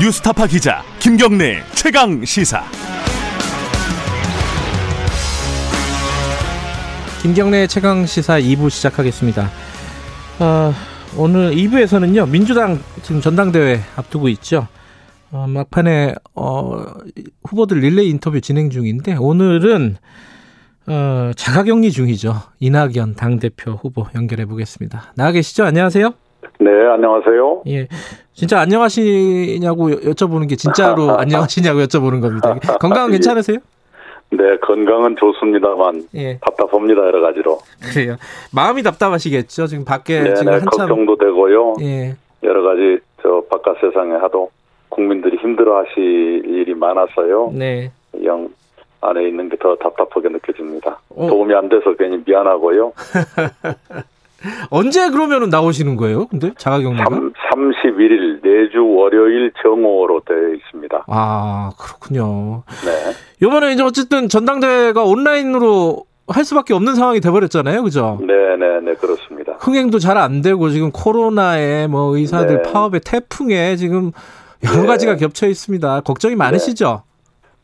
뉴스타파 기자 김경래 최강 시사. 김경래 최강 시사 2부 시작하겠습니다. 어, 오늘 2부에서는요 민주당 지금 전당대회 앞두고 있죠. 어, 막판에 어, 후보들 릴레이 인터뷰 진행 중인데 오늘은 어, 자가격리 중이죠. 이낙연 당 대표 후보 연결해 보겠습니다. 나와 계시죠? 안녕하세요. 네, 안녕하세요. 예. 진짜 안녕하시냐고 여- 여쭤보는 게 진짜로 안녕하시냐고 여쭤보는 겁니다. 건강은 예. 괜찮으세요? 네, 건강은 좋습니다만 예. 답답합니다 여러 가지로. 그래요. 마음이 답답하시겠죠. 지금 밖에 네, 지금 네, 한참 걱정도 되고요. 예. 여러 가지 저 바깥 세상에 하도 국민들이 힘들어하실 일이 많아서요. 네. 영 안에 있는 게 더 답답하게 느껴집니다. 어. 도움이 안 돼서 괜히 미안하고요. 언제 그러면은 나오시는 거예요? 근데 자가격리가? 3, 31일 내주 월요일 정오로 되어 있습니다. 아 그렇군요. 네. 이번에 이제 어쨌든 전당대회가 온라인으로 할 수밖에 없는 상황이 돼버렸잖아요, 그죠? 네, 네, 네, 그렇습니다. 흥행도 잘 안 되고 지금 코로나에 뭐 의사들 네. 파업에 태풍에 지금 여러 네. 가지가 겹쳐 있습니다. 걱정이 많으시죠?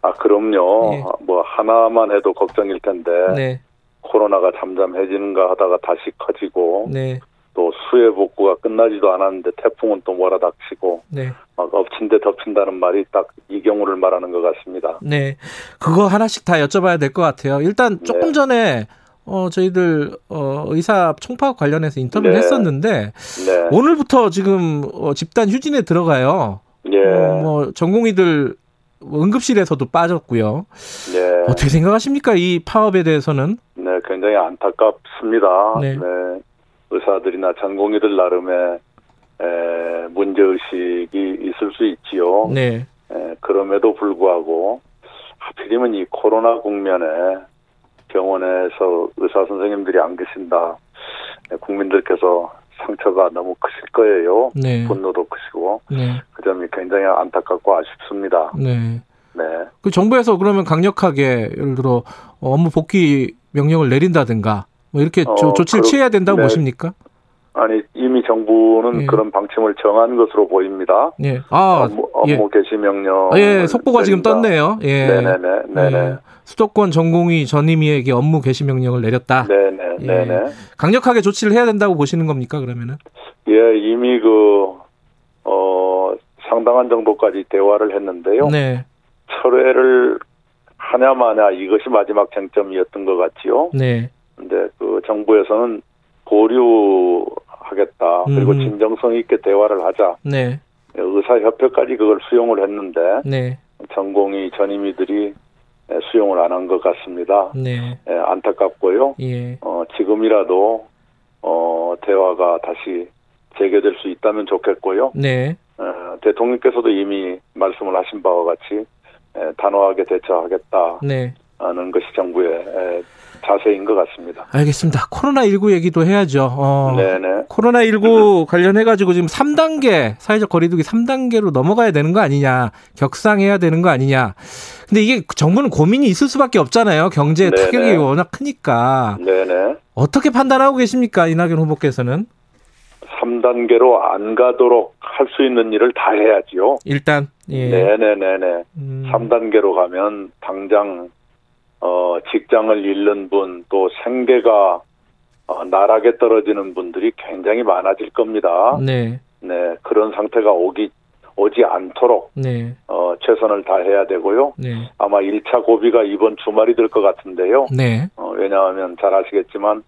아, 그럼요. 예. 뭐 하나만 해도 걱정일 텐데 네, 코로나가 잠잠해지는가 하다가 다시 커지고 네, 또 수해 복구가 끝나지도 않았는데 태풍은 또 몰아닥치고 네. 막 엎친 데 덮친다는 말이 딱 이 경우를 말하는 것 같습니다. 네. 그거 하나씩 다 여쭤봐야 될 것 같아요. 일단 조금 네. 전에 어 저희들 어 의사 총파업 관련해서 인터뷰를 네. 했었는데 네. 오늘부터 지금 어, 집단 휴진에 들어가요. 예. 어, 뭐 전공의들 뭐 응급실에서도 빠졌고요. 네. 어떻게 생각하십니까? 이 파업에 대해서는? 네, 굉장히 안타깝습니다. 네. 네. 의사들이나 전공의들 나름의 에, 문제의식이 있을 수 있지요. 네. 에, 그럼에도 불구하고 하필이면 이 코로나 국면에 병원에서 의사 선생님들이 안 계신다. 에, 국민들께서 상처가 너무 크실 거예요. 네. 분노도 크시고 네. 그 점이 굉장히 안타깝고 아쉽습니다. 네. 네. 그 정부에서 그러면 강력하게 예를 들어 업무 복귀 명령을 내린다든가 뭐 이렇게 조, 어, 조치를 그럼- 취해야 된다고 네. 보십니까? 아니 이미 정부는 예. 그런 방침을 정한 것으로 보입니다. 예. 아, 업무, 예. 업무 개시 명령. 아, 예, 속보가 지금 떴네요. 예. 네네네. 네네. 예. 수도권 전공의 전임의에게 업무 개시 명령을 내렸다. 네네. 예. 네네. 강력하게 조치를 해야 된다고 보시는 겁니까? 그러면은? 예, 이미 그, 어, 상당한 정도까지 대화를 했는데요. 네. 철회를 하냐 마냐 이것이 마지막 쟁점이었던 것 같지요. 네. 근데 그 정부에서는 보류하겠다. 그리고 음. 진정성 있게 대화를 하자. 네. 의사협회까지 그걸 수용을 했는데 네. 전공의 전임의들이 수용을 안 한 것 같습니다. 네. 예, 안타깝고요. 예. 어, 지금이라도 어, 대화가 다시 재개될 수 있다면 좋겠고요. 네. 어, 대통령께서도 이미 말씀을 하신 바와 같이 에, 단호하게 대처하겠다는 네. 것이 정부의 에, 자세인 것 같습니다. 알겠습니다. 코로나19 얘기도 해야죠. 어. 네네. 코로나19 관련해가지고 지금 3단계, 사회적 거리두기 3단계로 넘어가야 되는 거 아니냐, 격상해야 되는 거 아니냐. 근데 이게 정부는 고민이 있을 수밖에 없잖아요. 경제. 타격이 워낙 크니까. 네네. 어떻게 판단하고 계십니까? 이낙연 후보께서는? 3단계로 안 가도록 할 수 있는 일을 다 해야지요. 일단, 예. 네네네네. 음, 3단계로 가면 당장 어, 직장을 잃는 분, 또 생계가 어, 나락에 떨어지는 분들이 굉장히 많아질 겁니다. 네, 네, 그런 상태가 오기 오지 않도록 네, 어, 최선을 다해야 되고요. 네, 아마 1차 고비가 이번 주말이 될 것 같은데요. 네, 어, 왜냐하면 잘 아시겠지만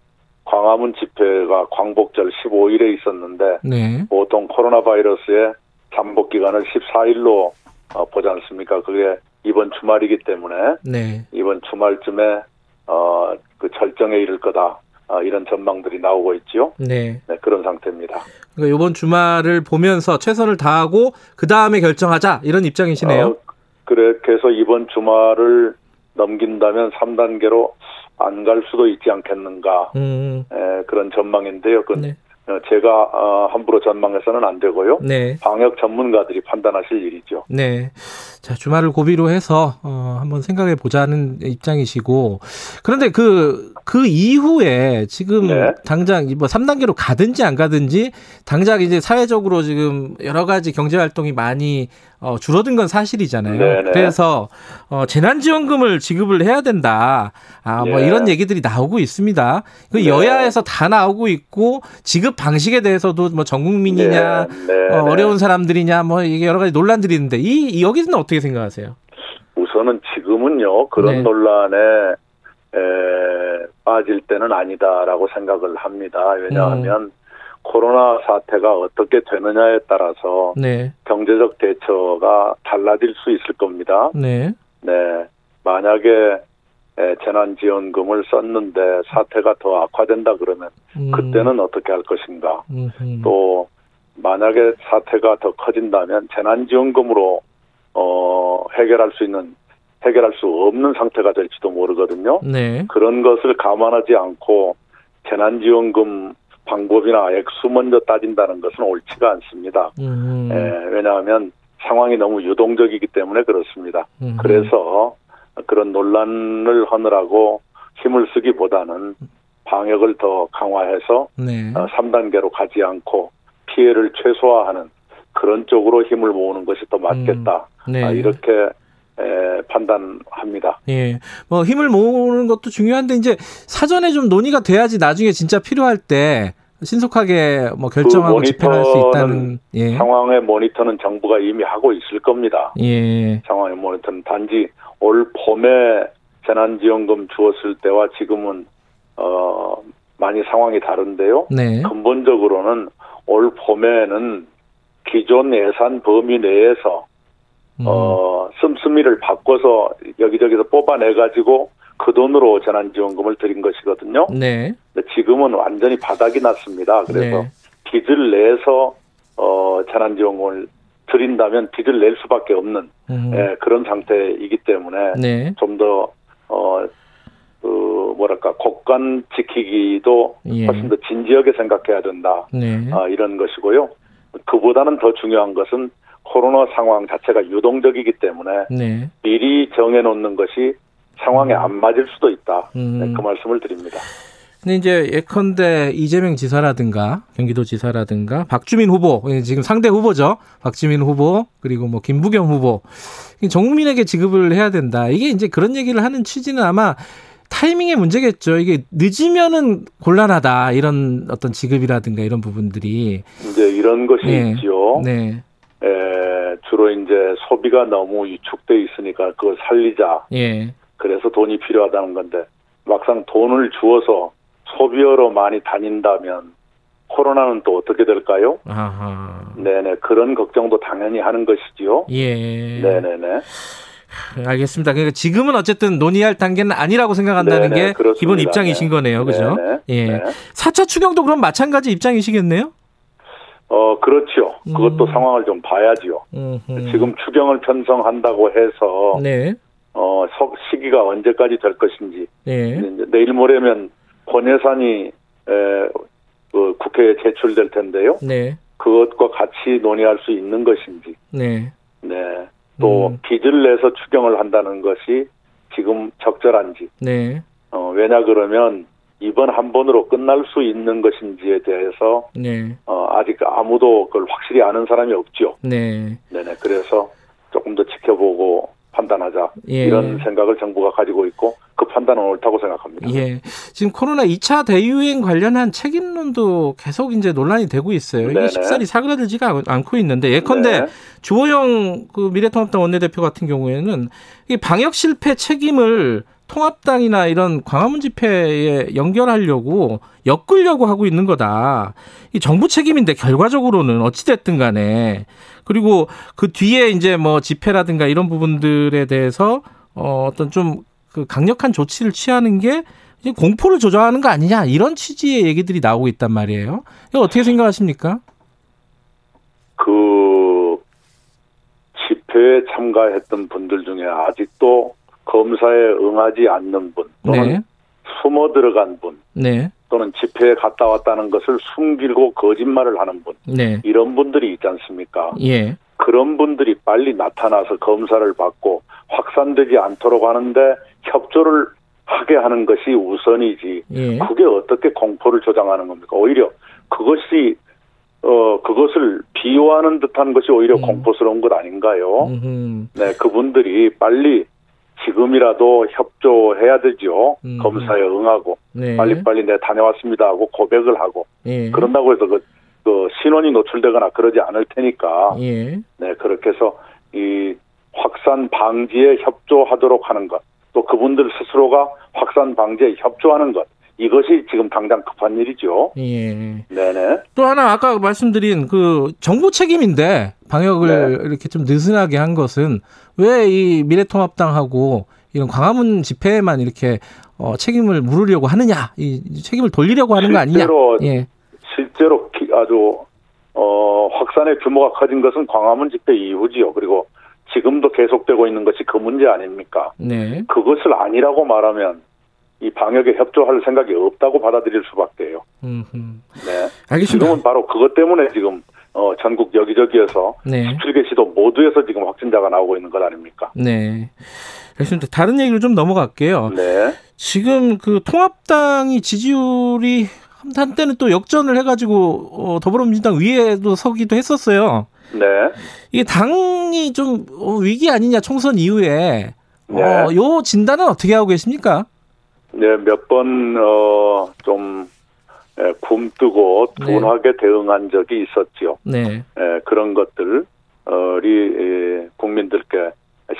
광화문 집회가 광복절 15일에 있었는데 네, 보통 코로나 바이러스의 잠복 기간을 14일로 어, 보지 않습니까? 그게 이번 주말이기 때문에 네. 이번 주말쯤에 어, 그 절정에 이를 거다. 어, 이런 전망들이 나오고 있죠. 네. 네, 그런 상태입니다. 그러니까 이번 주말을 보면서 최선을 다하고 그 다음에 결정하자 이런 입장이시네요. 어, 그렇게 해서 이번 주말을 넘긴다면 3단계로 안 갈 수도 있지 않겠는가 음, 에, 그런 전망인데요. 그 네, 제가 어, 함부로 전망해서는 안 되고요. 네, 방역 전문가들이 판단하실 일이죠. 네. 자 주말을 고비로 해서 어, 한번 생각해 보자는 입장이시고 그런데 그 그 이후에 지금 네. 당장 뭐 3단계로 가든지 안 가든지 당장 이제 사회적으로 지금 여러 가지 경제 활동이 많이 어, 줄어든 건 사실이잖아요. 네네. 그래서 어, 재난지원금을 지급을 해야 된다. 아, 뭐 예. 이런 얘기들이 나오고 있습니다. 그 네. 여야에서 다 나오고 있고 지급 방식에 대해서도 뭐 전 국민이냐 네, 네, 어, 네. 어려운 사람들이냐 뭐 이게 여러 가지 논란들이 있는데 이, 이 여기서는 어떻게 생각하세요? 우선은 지금은요 그런 네. 논란에 에, 빠질 때는 아니다라고 생각을 합니다. 왜냐하면 음. 코로나 사태가 어떻게 되느냐에 따라서 네, 경제적 대처가 달라질 수 있을 겁니다. 네, 네, 만약에 에, 재난지원금을 썼는데 사태가 더 악화된다 그러면 음, 그때는 어떻게 할 것인가? 음, 음. 또 만약에 사태가 더 커진다면 재난지원금으로 어, 해결할 수 있는 해결할 수 없는 상태가 될지도 모르거든요. 네, 그런 것을 감안하지 않고 재난지원금 방법이나 액수 먼저 따진다는 것은 옳지가 않습니다. 음, 예, 왜냐하면 상황이 너무 유동적이기 때문에 그렇습니다. 음, 그래서 그런 논란을 하느라고 힘을 쓰기보다는 방역을 더 강화해서 네, 어, 3단계로 가지 않고 피해를 최소화하는 그런 쪽으로 힘을 모으는 것이 더 맞겠다. 네. 아, 이렇게 에, 판단합니다. 예, 뭐 힘을 모으는 것도 중요한데 이제 사전에 좀 논의가 돼야지 나중에 진짜 필요할 때 신속하게 뭐 결정하고 집행할 수 있다는 예. 상황의 모니터는 정부가 이미 하고 있을 겁니다. 예. 상황의 모니터는 단지 올 봄에 재난지원금 주었을 때와 지금은 어 많이 상황이 다른데요. 네. 근본적으로는 올 봄에는 기존 예산 범위 내에서 음. 어 씀씀이를 바꿔서 여기저기서 뽑아내 가지고 그 돈으로 재난지원금을 드린 것이거든요. 네. 지금은 완전히 바닥이 났습니다. 그래서 네. 빚을 내서 어 재난지원금을 드린다면 빚을 낼 수밖에 없는 음. 예, 그런 상태이기 때문에 네. 좀더 어, 그 뭐랄까 국간 지키기도 예. 훨씬 더 진지하게 생각해야 된다. 네. 아, 이런 것이고요. 그보다는 더 중요한 것은 코로나 상황 자체가 유동적이기 때문에 네. 미리 정해놓는 것이 상황에 안 맞을 수도 있다. 음. 네, 그 말씀을 드립니다. 근데 이제 예컨대 이재명 지사라든가 경기도 지사라든가 박주민 후보 예, 지금 상대 후보죠. 박주민 후보 그리고 뭐 김부겸 후보 전 국민에게 지급을 해야 된다. 이게 이제 그런 얘기를 하는 취지는 아마 타이밍의 문제겠죠. 이게 늦으면은 곤란하다 이런 어떤 지급이라든가 이런 부분들이 이제 이런 것이 네. 있지요. 네, 에, 주로 이제 소비가 너무 위축돼 있으니까 그걸 살리자. 예, 그래서 돈이 필요하다는 건데 막상 돈을 주어서 소비어로 많이 다닌다면 코로나는 또 어떻게 될까요? 아하, 네네 그런 걱정도 당연히 하는 것이지요. 예, 네네네. 알겠습니다. 그러니까 지금은 어쨌든 논의할 단계는 아니라고 생각한다는 네네, 게 그렇습니다. 기본 입장이신 네. 거네요, 그죠? 네네. 예. 네. 4차 추경도 그럼 마찬가지 입장이시겠네요? 어 그렇죠. 그것도 음. 상황을 좀 봐야지요. 음흠. 지금 추경을 편성한다고 해서 네, 어 서- 시기가 언제까지 될 것인지 네, 내일 모레면 본예산이 에, 그 국회에 제출될 텐데요. 네, 그것과 같이 논의할 수 있는 것인지, 네. 네. 또 음. 빚을 내서 추경을 한다는 것이 지금 적절한지, 네, 어, 왜냐 그러면 이번 한 번으로 끝날 수 있는 것인지에 대해서 네, 어, 아직 아무도 그걸 확실히 아는 사람이 없죠. 네. 네네. 그래서 조금 더 지켜보고 판단하자 예. 이런 생각을 정부가 가지고 있고 그 판단은 옳다고 생각합니다. 예. 지금 코로나 2차 대유행 관련한 책임론도 계속 이제 논란이 되고 있어요. 이게 네네. 쉽사리 사그라들지가 않- 않고 있는데 예컨대 네. 주호영 그 미래통합당 원내대표 같은 경우에는 이 방역 실패 책임을 통합당이나 이런 광화문 집회에 연결하려고 엮으려고 하고 있는 거다. 이 정부 책임인데 결과적으로는 어찌됐든 간에 그리고 그 뒤에 이제 뭐 집회라든가 이런 부분들에 대해서 어 어떤 좀 그 강력한 조치를 취하는 게 이제 공포를 조장하는 거 아니냐 이런 취지의 얘기들이 나오고 있단 말이에요. 이거 어떻게 생각하십니까? 그 집회에 참가했던 분들 중에 아직도 검사에 응하지 않는 분 또는 네, 숨어 들어간 분 네, 또는 집회에 갔다 왔다는 것을 숨기고 거짓말을 하는 분 네, 이런 분들이 있지 않습니까? 예, 그런 분들이 빨리 나타나서 검사를 받고 확산되지 않도록 하는데 협조를 하게 하는 것이 우선이지. 예, 그게 어떻게 공포를 조장하는 겁니까? 오히려 그것이 어 그것을 비호하는 듯한 것이 오히려 음. 공포스러운 것 아닌가요? 음흠. 네, 그분들이 빨리 지금이라도 협조해야 되죠. 음. 검사에 응하고 네, 빨리빨리 내 다녀왔습니다 하고 고백을 하고 예, 그런다고 해서 그, 그 신원이 노출되거나 그러지 않을 테니까 예, 네 그렇게 해서 이 확산 방지에 협조하도록 하는 것 또 그분들 스스로가 확산 방지에 협조하는 것 이것이 지금 당장 급한 일이죠. 예. 네네. 또 하나 아까 말씀드린 그 정부 책임인데 방역을 네. 이렇게 좀 느슨하게 한 것은 왜 이 미래통합당하고 이런 광화문 집회에만 이렇게 어, 책임을 물으려고 하느냐, 이 책임을 돌리려고 하는 거 아니냐? 실제로 예, 실제로 기- 아주 어, 확산의 규모가 커진 것은 광화문 집회 이후지요. 그리고 지금도 계속되고 있는 것이 그 문제 아닙니까? 네, 그것을 아니라고 말하면 이 방역에 협조할 생각이 없다고 받아들일 수밖에요. 음. 네. 알겠습니다. 지금은 바로 그것 때문에 지금 어, 전국 여기저기에서 네, 17개 시도 모두에서 지금 확진자가 나오고 있는 것 아닙니까? 네. 알겠습니다. 다른 얘기로 좀 넘어갈게요. 네. 지금 그 통합당이 지지율이 한때는 또 역전을 해가지고 어, 더불어민주당 위에도 서기도 했었어요. 네. 이게 당이 좀 어, 위기 아니냐 총선 이후에 네. 어, 요 진단은 어떻게 하고 계십니까? 네, 몇 번, 어, 좀, 에, 굼뜨고 둔하게 대응한 적이 있었지요. 네. 에, 그런 것들 우리 에, 국민들께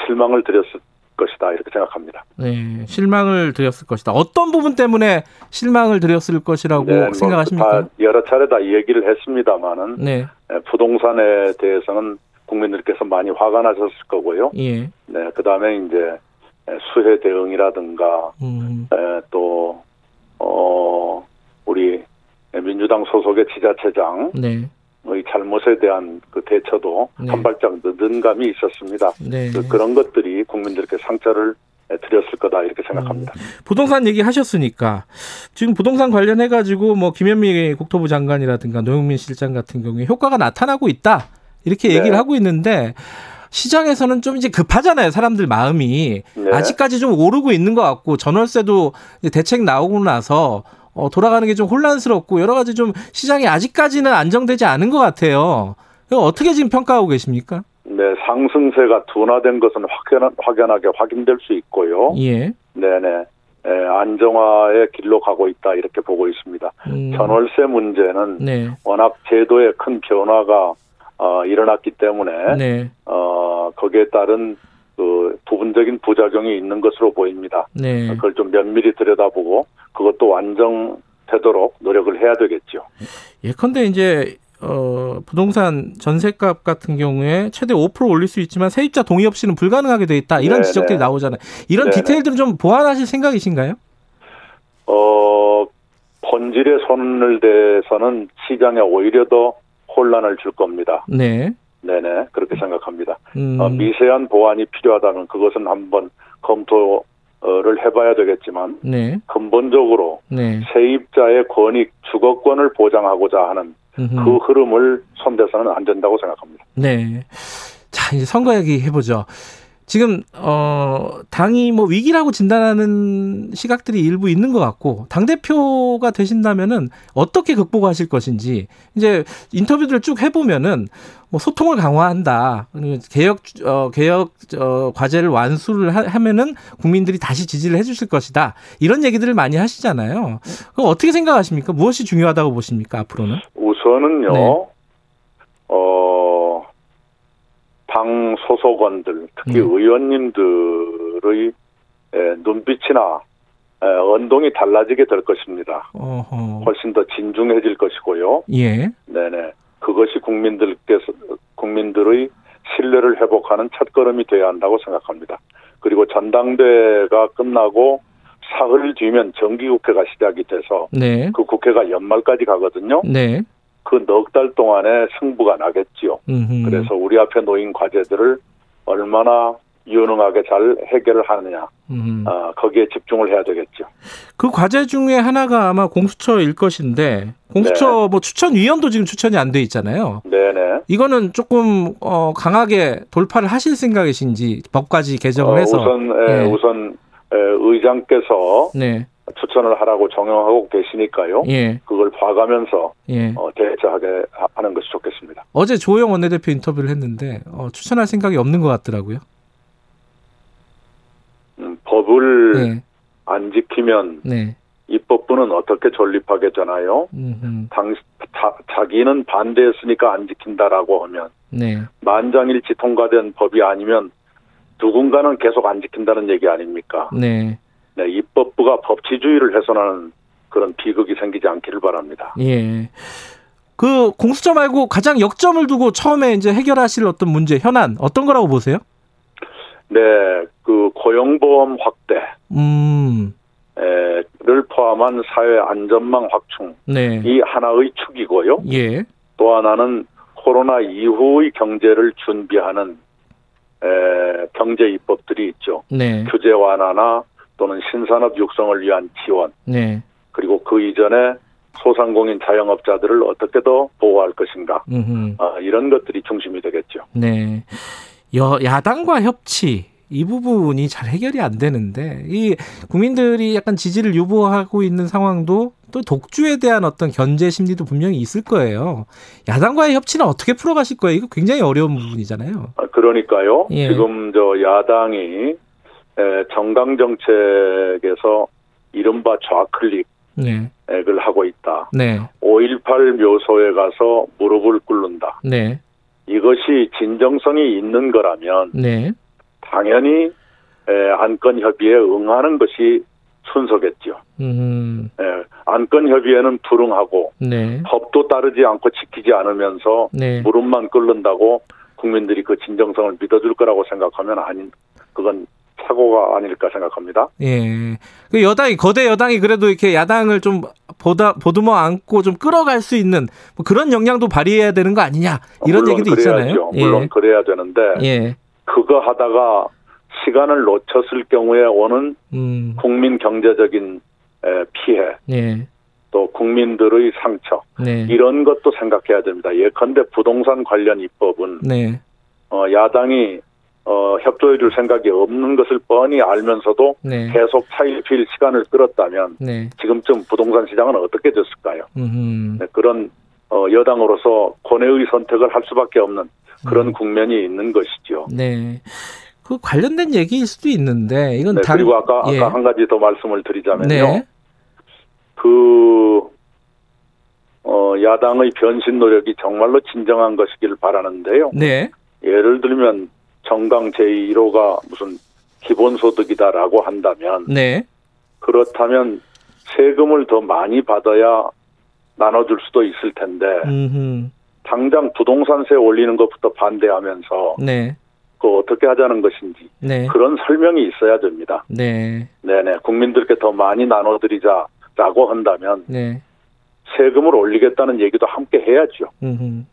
실망을 드렸을 것이다 이렇게 생각합니다. 네, 실망을 드렸을 것이다. 어떤 부분 때문에 실망을 드렸을 것이라고 네, 뭐 생각하십니까? 다 여러 차례 다 얘기를 했습니다만은 네, 에, 부동산에 대해서는 국민들께서 많이 화가 나셨을 거고요. 예, 네, 그 다음에 이제 에, 수해 대응이라든가 음, 에, 또 어, 우리 민주당 소속의 지자체장 네, 의 잘못에 대한 그 대처도 네. 한 발짝 늦은 감이 있었습니다. 네. 그, 그런 것들이 국민들께 상처를 드렸을 거다 이렇게 생각합니다. 부동산 얘기 하셨으니까 지금 부동산 관련해 가지고 뭐 김현미 국토부 장관이라든가 노영민 실장 같은 경우에 효과가 나타나고 있다 이렇게 얘기를 네. 하고 있는데 시장에서는 좀 이제 급하잖아요 사람들 마음이 네. 아직까지 좀 오르고 있는 것 같고 전월세도 대책 나오고 나서 어, 돌아가는 게 좀 혼란스럽고 여러 가지 좀 시장이 아직까지는 안정되지 않은 것 같아요. 어떻게 지금 평가하고 계십니까? 네, 상승세가 둔화된 것은 확연, 확연하게 확인될 수 있고요. 예. 네네. 에, 안정화의 길로 가고 있다 이렇게 보고 있습니다. 음, 전월세 문제는 네. 워낙 제도에 큰 변화가 어, 일어났기 때문에 네. 어, 거기에 따른 그 부분적인 부작용이 있는 것으로 보입니다. 네. 그걸 좀 면밀히 들여다보고 그것도 완정되도록 노력을 해야 되겠죠. 예컨대 이제 어, 부동산 전세값 같은 경우에 최대 5% 올릴 수 있지만 세입자 동의 없이는 불가능하게 돼 있다. 이런 네네. 지적들이 나오잖아요. 이런 네네. 디테일들은 좀 보완하실 생각이신가요? 어, 본질에 손을 대서는 시장에 오히려 더 혼란을 줄 겁니다. 네. 네네, 그렇게 생각합니다. 음, 어, 미세한 보완이 필요하다면 그것은 한번 검토를 해봐야 되겠지만 네. 근본적으로 네. 세입자의 권익, 주거권을 보장하고자 하는 음흠. 그 흐름을 손대서는 안 된다고 생각합니다. 네. 자, 이제 선거 얘기 해보죠. 지금, 어, 당이 뭐 위기라고 진단하는 시각들이 일부 있는 것 같고, 당 대표가 되신다면은 어떻게 극복하실 것인지, 이제 인터뷰들을 쭉 해보면은, 뭐 소통을 강화한다. 개혁, 어, 개혁, 어, 과제를 완수를 하, 하면은 국민들이 다시 지지를 해주실 것이다. 이런 얘기들을 많이 하시잖아요. 그럼 어떻게 생각하십니까? 무엇이 중요하다고 보십니까, 앞으로는? 우선은요, 네. 어, 당 소속원들, 특히 음. 의원님들의 에, 눈빛이나 에, 언동이 달라지게 될 것입니다. 어허. 훨씬 더 진중해질 것이고요. 예. 네네. 그것이 국민들께서, 국민들의 신뢰를 회복하는 첫걸음이 되어야 한다고 생각합니다. 그리고 전당대회가 끝나고 사흘 뒤면 정기국회가 시작이 돼서 네. 그 국회가 연말까지 가거든요. 네. 그 넉 달 동안에 승부가 나겠지요. 음흠. 그래서 우리 앞에 놓인 과제들을 얼마나 유능하게 잘 해결을 하느냐, 음. 아, 거기에 집중을 해야 되겠죠. 그 과제 중에 하나가 아마 공수처일 것인데 공수처 네. 뭐 추천 위원도 지금 추천이 안 돼 있잖아요. 네네. 이거는 조금 어, 강하게 돌파를 하실 생각이신지 법까지 개정을 어, 해서 우선 에, 네. 우선 에, 의장께서 네, 추천을 하라고 정용하고 계시니까요. 예, 그걸 봐가면서 예. 어, 대처하게 하- 하는 것이 좋겠습니다. 어제 조영 원내대표 인터뷰를 했는데 어, 추천할 생각이 없는 것 같더라고요. 음, 법을 네, 안 지키면 네, 입법부는 어떻게 존립하게 되나요? 음, 당, 자, 자기는 반대했으니까 안 지킨다라고 하면 네, 만장일치 통과된 법이 아니면 누군가는 계속 안 지킨다는 얘기 아닙니까? 네, 네, 입법부가 법치주의를 훼손하는 그런 비극이 생기지 않기를 바랍니다. 예. 그 공수처 말고 가장 역점을 두고 처음에 이제 해결하실 어떤 문제 현안 어떤 거라고 보세요? 네, 그 고용보험 확대, 음, 를 포함한 사회 안전망 확충 네, 이 하나의 축이고요. 예, 또 하나는 코로나 이후의 경제를 준비하는 에, 경제 입법들이 있죠. 네, 규제 완화나 또는 신산업 육성을 위한 지원 네. 그리고 그 이전에 소상공인 자영업자들을 어떻게 더 보호할 것인가. 아, 이런 것들이 중심이 되겠죠. 네. 여, 야당과 협치 이 부분이 잘 해결이 안 되는데 이 국민들이 약간 지지를 유보하고 있는 상황도 또 독주에 대한 어떤 견제 심리도 분명히 있을 거예요. 야당과의 협치는 어떻게 풀어가실 거예요? 이거 굉장히 어려운 부분이잖아요. 아, 그러니까요. 예. 지금 저 야당이 에, 정강 정책에서 이른바 좌클릭 네. 액을 하고 있다. 네. 5.18 묘소에 가서 무릎을 꿇는다. 네. 이것이 진정성이 있는 거라면 네. 당연히 에, 안건 협의에 응하는 것이 순서겠죠. 음. 에, 안건 협의에는 불응하고 네. 법도 따르지 않고 지키지 않으면서 네. 무릎만 꿇는다고 국민들이 그 진정성을 믿어줄 거라고 생각하면 아닌 그건 사고가 아닐까 생각합니다. 예. 그 여당이 거대 여당이 그래도 이렇게 야당을 좀 보다 보듬어 안고 좀 끌어갈 수 있는 뭐 그런 역량도 발휘해야 되는 거 아니냐 이런 물론 얘기도 그래야죠. 있잖아요. 물론 그래야 되는데 예. 그거 하다가 시간을 놓쳤을 경우에 오는 음. 국민 경제적인 에, 피해 예. 또 국민들의 상처 네. 이런 것도 생각해야 됩니다. 예컨대 부동산 관련 입법은 네. 어, 야당이 어, 협조해줄 생각이 없는 것을 뻔히 알면서도 네. 계속 차일피일 시간을 끌었다면 네. 지금쯤 부동산 시장은 어떻게 됐을까요? 음. 네, 그런 어, 여당으로서 권해의 선택을 할 수밖에 없는 그런 음. 국면이 있는 것이죠. 네. 그 관련된 얘기일 수도 있는데 이건 네, 당- 그리고 아까 예. 아까 한 가지 더 말씀을 드리자면요. 네. 그 어, 야당의 변신 노력이 정말로 진정한 것이길 바라는데요. 네. 예를 들면 정강 제1호가 무슨 기본소득이다라고 한다면 네. 그렇다면 세금을 더 많이 받아야 나눠줄 수도 있을 텐데 음. 당장 부동산세 올리는 것부터 반대하면서 네. 그 어떻게 하자는 것인지 네. 그런 설명이 있어야 됩니다. 네. 네네 국민들께 더 많이 나눠드리자라고 한다면 네. 세금을 올리겠다는 얘기도 함께 해야죠. 음.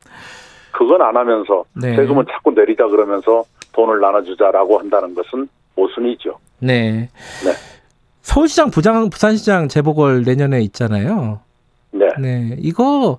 그건 안 하면서 네. 세금을 자꾸 내리자 그러면서 돈을 나눠주자라고 한다는 것은 모순이죠. 네. 네. 서울시장 부장 부산시장 재보궐 내년에 있잖아요. 네. 네. 이거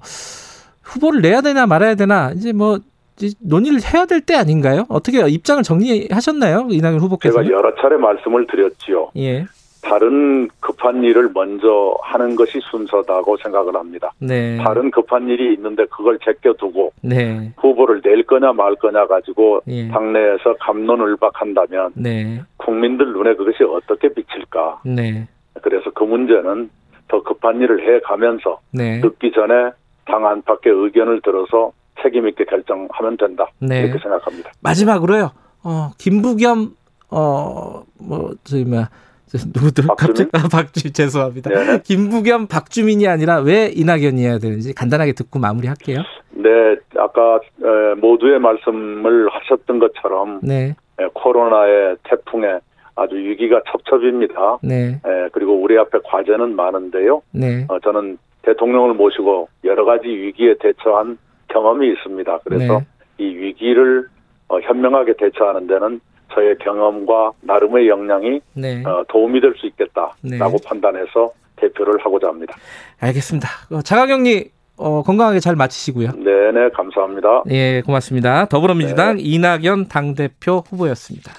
후보를 내야 되나 말아야 되나 이제 뭐 이제 논의를 해야 될 때 아닌가요? 어떻게 입장을 정리하셨나요? 이낙연 후보께서? 제가 여러 차례 말씀을 드렸지요. 예. 다른 급한 일을 먼저 하는 것이 순서다고 생각을 합니다. 네. 다른 급한 일이 있는데 그걸 제껴두고 네. 후보를 낼 거냐 말 거냐 가지고 예. 당내에서 감론을박한다면 네. 국민들 눈에 그것이 어떻게 비칠까? 네. 그래서 그 문제는 더 급한 일을 해 가면서 네. 늦기 전에 당 안팎의 의견을 들어서 책임 있게 결정하면 된다. 네. 이렇게 생각합니다. 마지막으로요. 어, 김부겸 어뭐 저기 뭐야 저 누구들? 갑자기 아, 박주 죄송합니다. 네네. 김부겸 박주민이 아니라 왜 이낙연이어야 되는지 간단하게 듣고 마무리할게요. 네, 아까 에, 모두의 말씀을 하셨던 것처럼 네. 에, 코로나의 태풍에 아주 위기가 첩첩입니다. 네. 에, 그리고 우리 앞에 과제는 많은데요. 네. 어, 저는 대통령을 모시고 여러 가지 위기에 대처한 경험이 있습니다. 그래서 네. 이 위기를 어, 현명하게 대처하는 데는 저의 경험과 나름의 역량이 네. 어, 도움이 될 수 있겠다라고 네. 판단해서 대표를 하고자 합니다. 알겠습니다. 어, 자가격리 어, 건강하게 잘 마치시고요. 네네 감사합니다. 예, 고맙습니다. 더불어민주당 이낙연 당 대표 후보였습니다.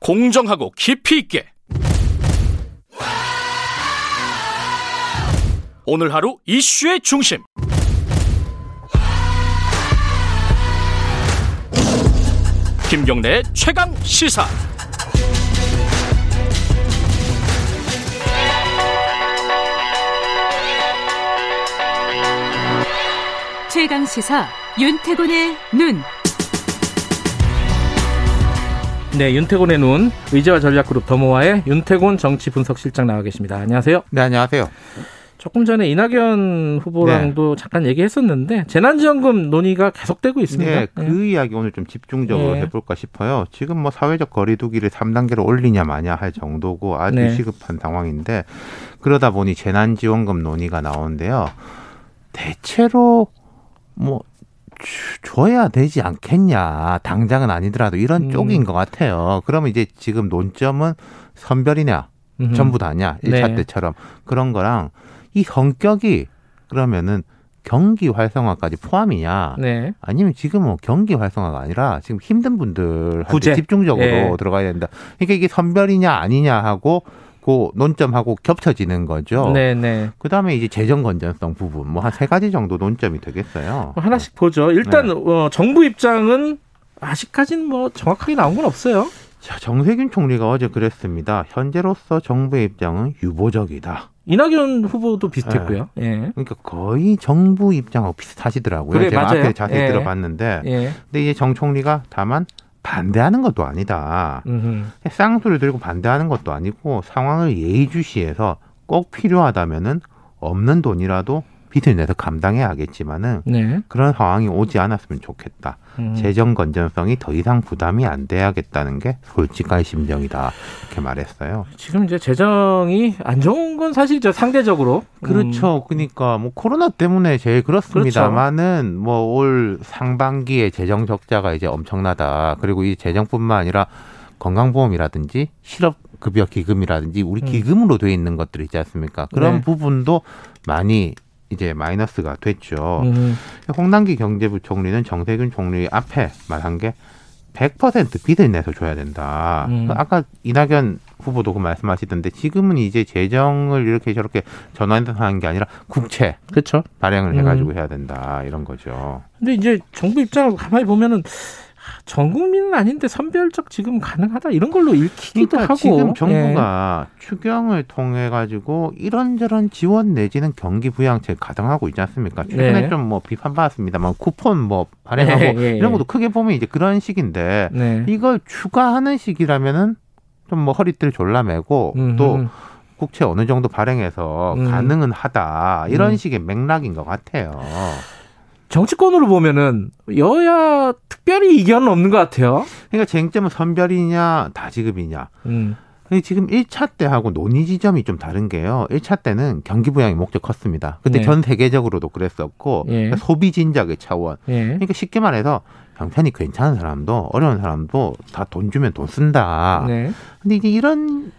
공정하고 깊이 있게 오늘 하루 이슈의 중심 김경래의 최강 시사 최강 시사 윤태곤의 눈. 네, 윤태곤의 눈 의제와 전략그룹 더모아의 윤태곤 정치 분석실장 나와 계십니다. 안녕하세요. 네, 안녕하세요. 조금 전에 이낙연 후보랑도 잠깐 얘기했었는데 재난지원금 논의가 계속되고 있습니다. 네, 그 이야기 오늘 좀 집중적으로 네. 해볼까 싶어요. 지금 뭐 사회적 거리두기를 3단계로 올리냐 마냐 할 정도고 아주 네. 시급한 상황인데 그러다 보니 재난지원금 논의가 나오는데요. 대체로 뭐 주- 줘야 되지 않겠냐. 당장은 아니더라도 이런 음. 쪽인 것 같아요. 그러면 이제 지금 논점은 선별이냐. 전부 다냐, 일 1차 네. 때처럼 그런 거랑 이 성격이 그러면은 경기 활성화까지 포함이냐? 네. 아니면 지금 뭐 경기 활성화가 아니라 지금 힘든 분들한테 구제. 집중적으로 예. 들어가야 된다. 그러니까 이게 선별이냐 아니냐 하고 그 논점하고 겹쳐지는 거죠. 네, 네. 그 다음에 이제 재정 건전성 부분 뭐 한 세 가지 정도 논점이 되겠어요. 뭐 하나씩 보죠. 일단 네. 어, 정부 입장은 아직까지는 뭐 정확하게 나온 건 없어요. 자, 정세균 총리가 어제 그랬습니다. 현재로서 정부의 입장은 유보적이다. 이낙연 후보도 비슷했고요. 네. 예. 그러니까 거의 정부 입장하고 비슷하시더라고요. 그래, 제가 맞아요. 앞에 자세히 예. 들어봤는데, 예. 근데 이제 정 총리가 다만 반대하는 것도 아니다. 음흠. 쌍수를 들고 반대하는 것도 아니고 상황을 예의주시해서 꼭 필요하다면은 없는 돈이라도 빚을 내서 감당해야 하겠지만은 네. 그런 상황이 오지 않았으면 좋겠다. 음. 재정 건전성이 더 이상 부담이 안 돼야겠다는 게 솔직한 심정이다. 이렇게 말했어요. 지금 이제 재정이 안 좋은 건 사실이죠. 상대적으로. 음. 그렇죠. 그러니까 뭐 코로나 때문에 제일 그렇습니다만은 뭐올 상반기에 재정 적자가 이제 엄청나다. 그리고 이 재정뿐만 아니라 건강보험이라든지 실업 급여 기금이라든지 우리 음. 기금으로 돼 있는 것들 있지 않습니까? 그런 네. 부분도 많이 이제 마이너스가 됐죠. 음. 홍남기 경제부총리는 정세균 총리 앞에 말한 게 100% 빚을 내서 줘야 된다. 음. 아까 이낙연 후보도 그 말씀하시던데 지금은 이제 재정을 이렇게 저렇게 전환하는 게 아니라 국채 그렇죠. 발행을 음. 해가지고 해야 된다 이런 거죠. 근데 이제 정부 입장을 가만히 보면은 전 국민은 아닌데 선별적 지금 가능하다 이런 걸로 읽히기도 그러니까 하고 지금 예. 정부가 추경을 통해 가지고 이런저런 지원 내지는 경기 부양책 가동하고 있지 않습니까? 최근에 네. 좀뭐 비판받았습니다만 쿠폰 뭐 발행하고 예, 예, 예. 이런 것도 크게 보면 이제 그런 식인데 네. 이걸 추가하는 식이라면은 좀 뭐 허리띠를 졸라매고 음흠. 또 국채 어느 정도 발행해서 음. 가능은 하다 이런 음. 식의 맥락인 것 같아요. 정치권으로 보면은 여야 특별히 이견은 없는 것 같아요. 그러니까 쟁점은 선별이냐 다지급이냐. 음. 지금 1차 때하고 논의 지점이 좀 다른 게요. 1차 때는 경기 부양이 목적 컸습니다. 그때 네. 전 세계적으로도 그랬었고 예. 그러니까 소비 진작의 차원. 예. 그러니까 쉽게 말해서 형편이 괜찮은 사람도 어려운 사람도 다 돈 주면 돈 쓴다. 네. 근데 이제 이런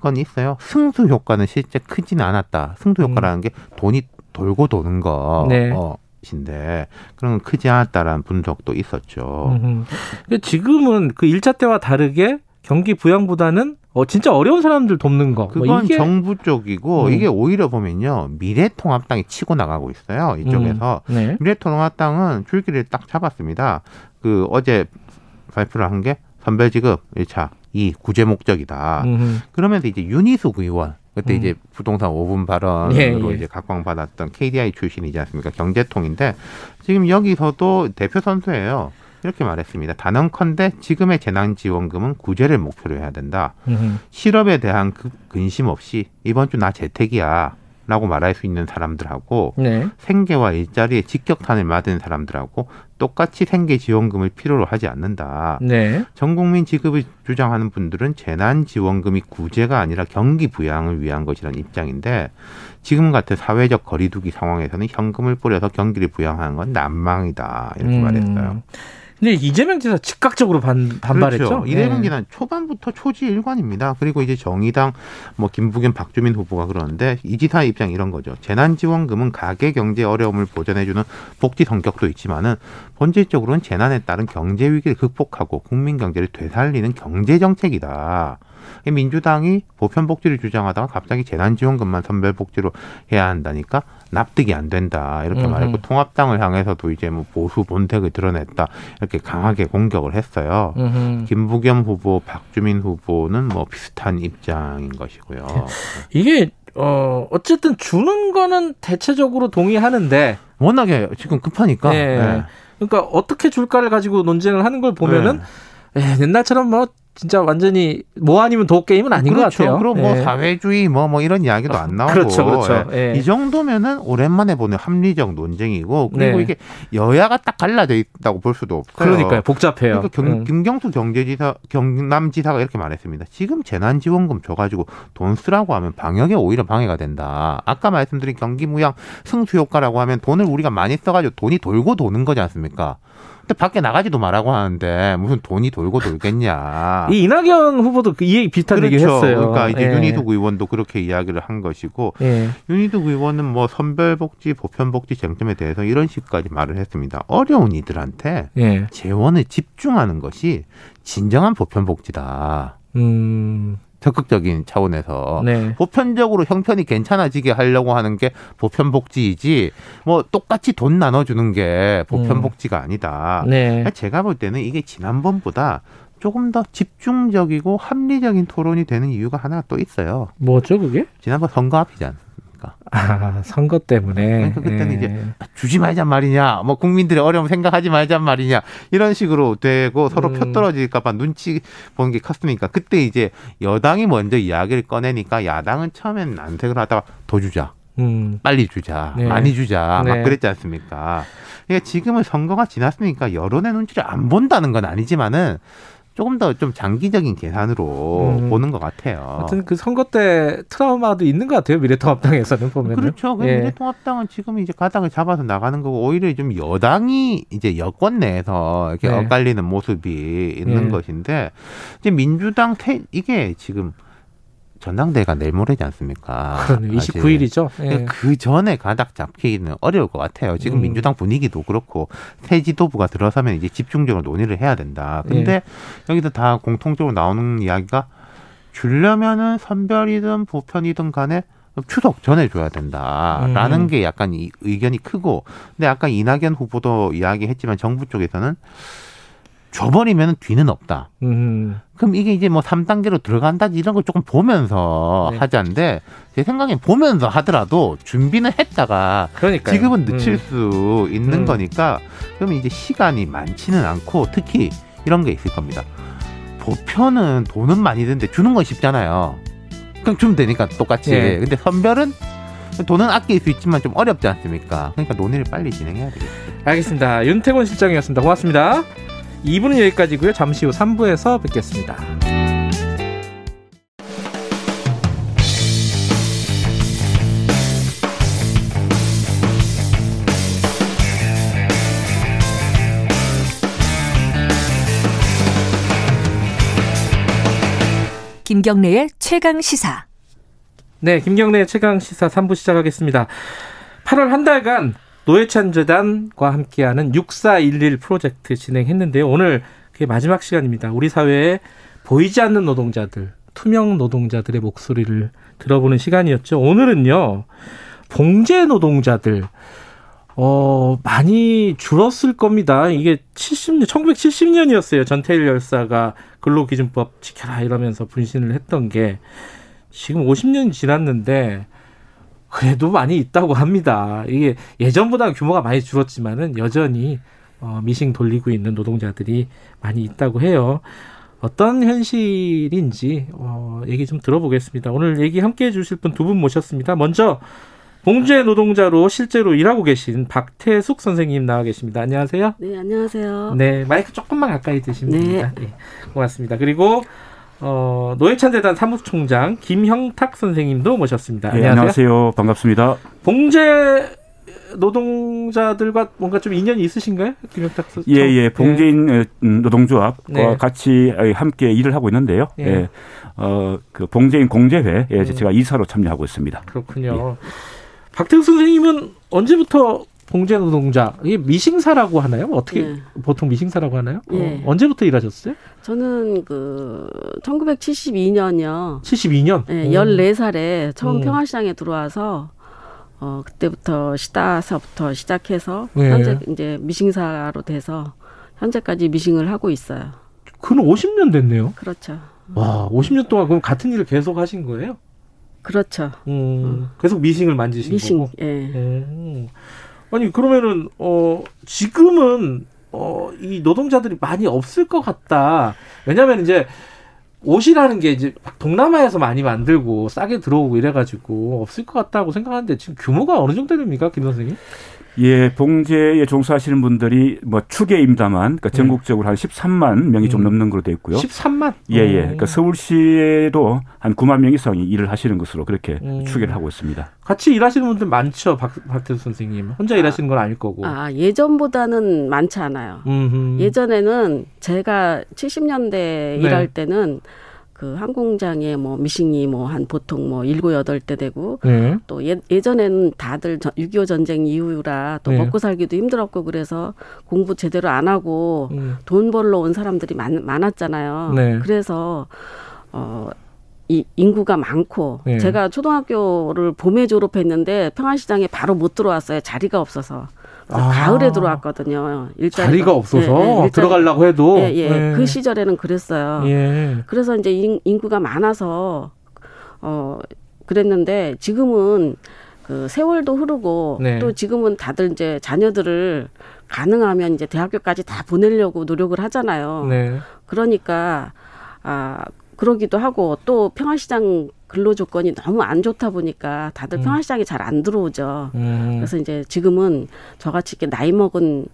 건 있어요. 승수 효과는 실제 크지는 않았다. 승수 효과라는 게 돈이 돌고 도는 거. 음. 네. 어, 인데 그런 건 크지 않았다라는 분석도 있었죠. 근데 지금은 그 1차 때와 다르게 경기 부양보다는 어, 진짜 어려운 사람들 돕는 거. 뭐 그건 이게 정부 쪽이고 음. 이게 오히려 보면요 미래통합당이 치고 나가고 있어요 이쪽에서 음, 네. 미래통합당은 줄기를 딱 잡았습니다. 그 어제 발표를 한 게 선별지급 1차 이 구제 목적이다. 음흠. 그러면서 이제 윤희숙 의원 그때 음. 이제 부동산 5분 발언으로 예, 예. 이제 각광받았던 KDI 출신이지 않습니까? 경제통인데 지금 여기서도 대표 선수예요. 이렇게 말했습니다. 단언컨대 지금의 재난지원금은 구제를 목표로 해야 된다. 음흠. 실업에 대한 그 근심 없이 이번 주 나 재택이야. 라고 말할 수 있는 사람들하고 네. 생계와 일자리에 직격탄을 맞은 사람들하고 똑같이 생계 지원금을 필요로 하지 않는다. 네. 전 국민 지급을 주장하는 분들은 재난 지원금이 구제가 아니라 경기 부양을 위한 것이라는 입장인데 지금 같은 사회적 거리두기 상황에서는 현금을 뿌려서 경기를 부양하는 건 난망이다 이렇게 음. 말했어요. 근데 이재명 지사 즉각적으로 반, 반발했죠. 그렇죠. 이재명 예. 지사는 초반부터 초지 일관입니다. 그리고 이제 정의당 뭐 김부겸 박주민 후보가 그러는데 이 지사의 입장 이런 거죠. 재난지원금은 가계 경제 어려움을 보전해주는 복지 성격도 있지만은 본질적으로는 재난에 따른 경제 위기를 극복하고 국민 경제를 되살리는 경제 정책이다. 이 민주당이 보편 복지를 주장하다가 갑자기 재난지원금만 선별 복지로 해야 한다니까 납득이 안 된다 이렇게 음흠. 말했고 통합당을 향해서도 이제 뭐 보수 본색을 드러냈다 이렇게 강하게 공격을 했어요. 음흠. 김부겸 후보, 박주민 후보는 뭐 비슷한 입장인 것이고요. 이게 어 어쨌든 주는 거는 대체적으로 동의하는데 워낙에 지금 급하니까. 네. 네. 그러니까 어떻게 줄까를 가지고 논쟁을 하는 걸 보면은 네. 에, 옛날처럼 뭐 진짜 완전히 뭐 아니면 도 게임은 아닌 그렇죠. 것 같아요. 그럼 뭐 예. 사회주의 뭐뭐 이런 이야기도 안 나오고. 그렇죠, 그렇죠. 예. 이 정도면은 오랜만에 보는 합리적 논쟁이고 그리고 네. 이게 여야가 딱 갈라져 있다고 볼 수도 없어요. 그러니까요. 복잡해요. 그러니까 경, 음. 김경수 경제지사 경남지사가 이렇게 말했습니다. 지금 재난지원금 줘가지고 돈 쓰라고 하면 방역에 오히려 방해가 된다. 아까 말씀드린 경기무양 승수 효과라고 하면 돈을 우리가 많이 써가지고 돈이 돌고 도는 거지 않습니까? 근데 밖에 나가지도 말라고 하는데 무슨 돈이 돌고 돌겠냐. 이 이낙연 후보도 그이 얘기 비슷한 얘기 그렇죠. 했어요. 그러니까 이제 예. 윤희숙 의원도 그렇게 이야기를 한 것이고 예. 윤희숙 의원은 뭐 선별복지, 보편복지 쟁점에 대해서 이런 식까지 말을 했습니다. 어려운 이들한테 예. 재원을 집중하는 것이 진정한 보편복지다. 음. 적극적인 차원에서 네. 보편적으로 형편이 괜찮아지게 하려고 하는 게 보편복지이지 뭐 똑같이 돈 나눠주는 게 보편복지가 아니다. 네. 제가 볼 때는 이게 지난번보다 조금 더 집중적이고 합리적인 토론이 되는 이유가 하나 또 있어요. 뭐죠, 그게? 지난번 선거 앞이지 않습니까? 아, 선거 때문에. 그러니까 그때는 예. 이제 주지 말잔 말이냐, 뭐 국민들의 어려움 생각하지 말잔 말이냐 이런 식으로 되고 서로 음. 표 떨어질까봐 눈치 보는 게 컸으니까 그때 이제 여당이 먼저 이야기를 꺼내니까 야당은 처음엔 난색을 하다가 더 주자. 음. 빨리 주자, 네. 많이 주자, 네. 막 그랬지 않습니까? 그러니까 지금은 선거가 지났으니까 여론의 눈치를 안 본다는 건 아니지만은 조금 더 좀 장기적인 계산으로 음. 보는 것 같아요. 하여튼 그 선거 때 트라우마도 있는 것 같아요. 미래통합당에서는 보면. 그렇죠. 그 예. 미래통합당은 지금 이제 가닥을 잡아서 나가는 거고 오히려 좀 여당이 이제 여권 내에서 이렇게 네. 엇갈리는 모습이 있는 예. 것인데 이제 민주당 태, 이게 지금 전당대회가 내일 모레지 않습니까? 그러네. 사실. 29일이죠. 예. 그 전에 가닥 잡기는 어려울 것 같아요. 지금 음. 민주당 분위기도 그렇고 새 지도부가 들어서면 이제 집중적으로 논의를 해야 된다. 근데 예. 여기서 다 공통적으로 나오는 이야기가 주려면은 선별이든 보편이든 간에 추석 전에 줘야 된다라는 음. 게 약간 이 의견이 크고 근데 아까 이낙연 후보도 이야기했지만 정부 쪽에서는 줘버리면 뒤는 없다. 음. 그럼 이게 이제 뭐 3단계로 들어간다지 이런 걸 조금 보면서 네. 하자인데 제 생각엔 보면서 하더라도 준비는 했다가 그러니까요. 지금은 늦출 음. 수 있는 음. 거니까 그러면 이제 시간이 많지는 않고 특히 이런 게 있을 겁니다. 보편은 돈은 많이 드는데 주는 건 쉽잖아요. 그럼 주면 되니까 똑같이. 예. 근데 선별은 돈은 아낄 수 있지만 좀 어렵지 않습니까? 그러니까 논의를 빨리 진행해야 되겠죠. 알겠습니다. 윤태곤 실장이었습니다. 고맙습니다. 2부는 여기까지고요. 잠시 후 3부에서 뵙겠습니다. 김경래의 최강 시사. 네, 김경래 최강 시사 3부 시작하겠습니다. 8월 한 달간 노회찬 재단과 함께하는 6411 프로젝트 진행했는데요. 오늘 그게 마지막 시간입니다. 우리 사회에 보이지 않는 노동자들, 투명 노동자들의 목소리를 들어보는 시간이었죠. 오늘은요. 봉제 노동자들 어, 많이 줄었을 겁니다. 이게 70년, 1970년이었어요. 전태일 열사가 근로기준법 지켜라 이러면서 분신을 했던 게 지금 50년이 지났는데 그래도 많이 있다고 합니다. 이게 예전보다 규모가 많이 줄었지만은 여전히 어, 미싱 돌리고 있는 노동자들이 많이 있다고 해요. 어떤 현실인지 어, 얘기 좀 들어보겠습니다. 오늘 얘기 함께 해주실 분 두 분 모셨습니다. 먼저 봉제 노동자로 실제로 일하고 계신 박태숙 선생님 나와 계십니다. 안녕하세요. 네, 안녕하세요. 네, 마이크 조금만 가까이 드시면 네. 됩니다. 네, 고맙습니다. 그리고 어, 노회찬 재단 사무총장 김형탁 선생님도 모셨습니다. 예, 안녕하세요. 반갑습니다. 봉제 노동자들과 뭔가 좀 인연이 있으신가요? 김형탁 선생. 예, 예. 봉제인 어, 음, 노동조합과 네. 같이 어, 함께 일을 하고 있는데요. 예. 예. 어, 그 봉제인 공제회에 음. 제가 이사로 참여하고 있습니다. 그렇군요. 박태욱 선생님은 언제부터 봉제 노동자, 이게 미싱사라고 하나요? 어떻게 예. 보통 미싱사라고 하나요? 예. 어, 언제부터 일하셨어요? 저는 그 1972년이요. 72년. 예, 오. 14살에 처음 음. 평화시장에 들어와서 어 그때부터 시다서부터 시작해서 예. 현재 이제 미싱사로 돼서 현재까지 미싱을 하고 있어요. 그는 50년 됐네요. 그렇죠. 와, 50년 동안 그럼 같은 일을 계속 하신 거예요? 그렇죠. 음, 계속 미싱을 만지신 미싱. 거고. 예. 음. 아니 그러면은 어 지금은 어 이 노동자들이 많이 없을 것 같다. 왜냐하면 이제 옷이라는 게 이제 막 동남아에서 많이 만들고 싸게 들어오고 이래가지고 없을 것 같다고 생각하는데 지금 규모가 어느 정도 됩니까, 김 선생님? 예, 봉제에 종사하시는 분들이 뭐 추계입니다만 그러니까 전국적으로 한 13만 명이 좀 음. 넘는 걸로 돼 있고요. 13만? 예, 예. 어. 그러니까 서울시에도 한 9만 명 이상이 일을 하시는 것으로 그렇게 음. 추계를 하고 있습니다. 같이 일하시는 분들 많죠, 박, 박태수 선생님. 혼자 일하시는 건 아닐 거고. 아, 예전보다는 많지 않아요. 음흠. 예전에는 제가 70년대 네. 일할 때는 그 항공장에 뭐 미싱이 뭐 한 보통 뭐 일곱 여덟 대 되고 네. 또 예, 예전에는 다들 6.25 전쟁 이후라 또 네. 먹고 살기도 힘들었고 그래서 공부 제대로 안 하고 음. 돈 벌러 온 사람들이 많, 많았잖아요. 네. 그래서 어, 이 인구가 많고 네. 제가 초등학교를 봄에 졸업했는데 평안시장에 바로 못 들어왔어요. 자리가 없어서. 아. 가을에 들어왔거든요. 일자리가. 자리가 없어서 예, 예, 들어가려고 해도 예, 예. 예. 그 시절에는 그랬어요. 예. 그래서 이제 인, 인구가 많아서 어 그랬는데 지금은 그 세월도 흐르고 네. 또 지금은 다들 이제 자녀들을 가능하면 이제 대학교까지 다 보내려고 노력을 하잖아요. 네. 그러니까 아 그러기도 하고 또 평화시장 근로 조건이 너무 안 좋다 보니까 다들 음. 평화시장에 잘 안 들어오죠. 음. 그래서 이제 지금은 저같이 이렇게 나이 먹은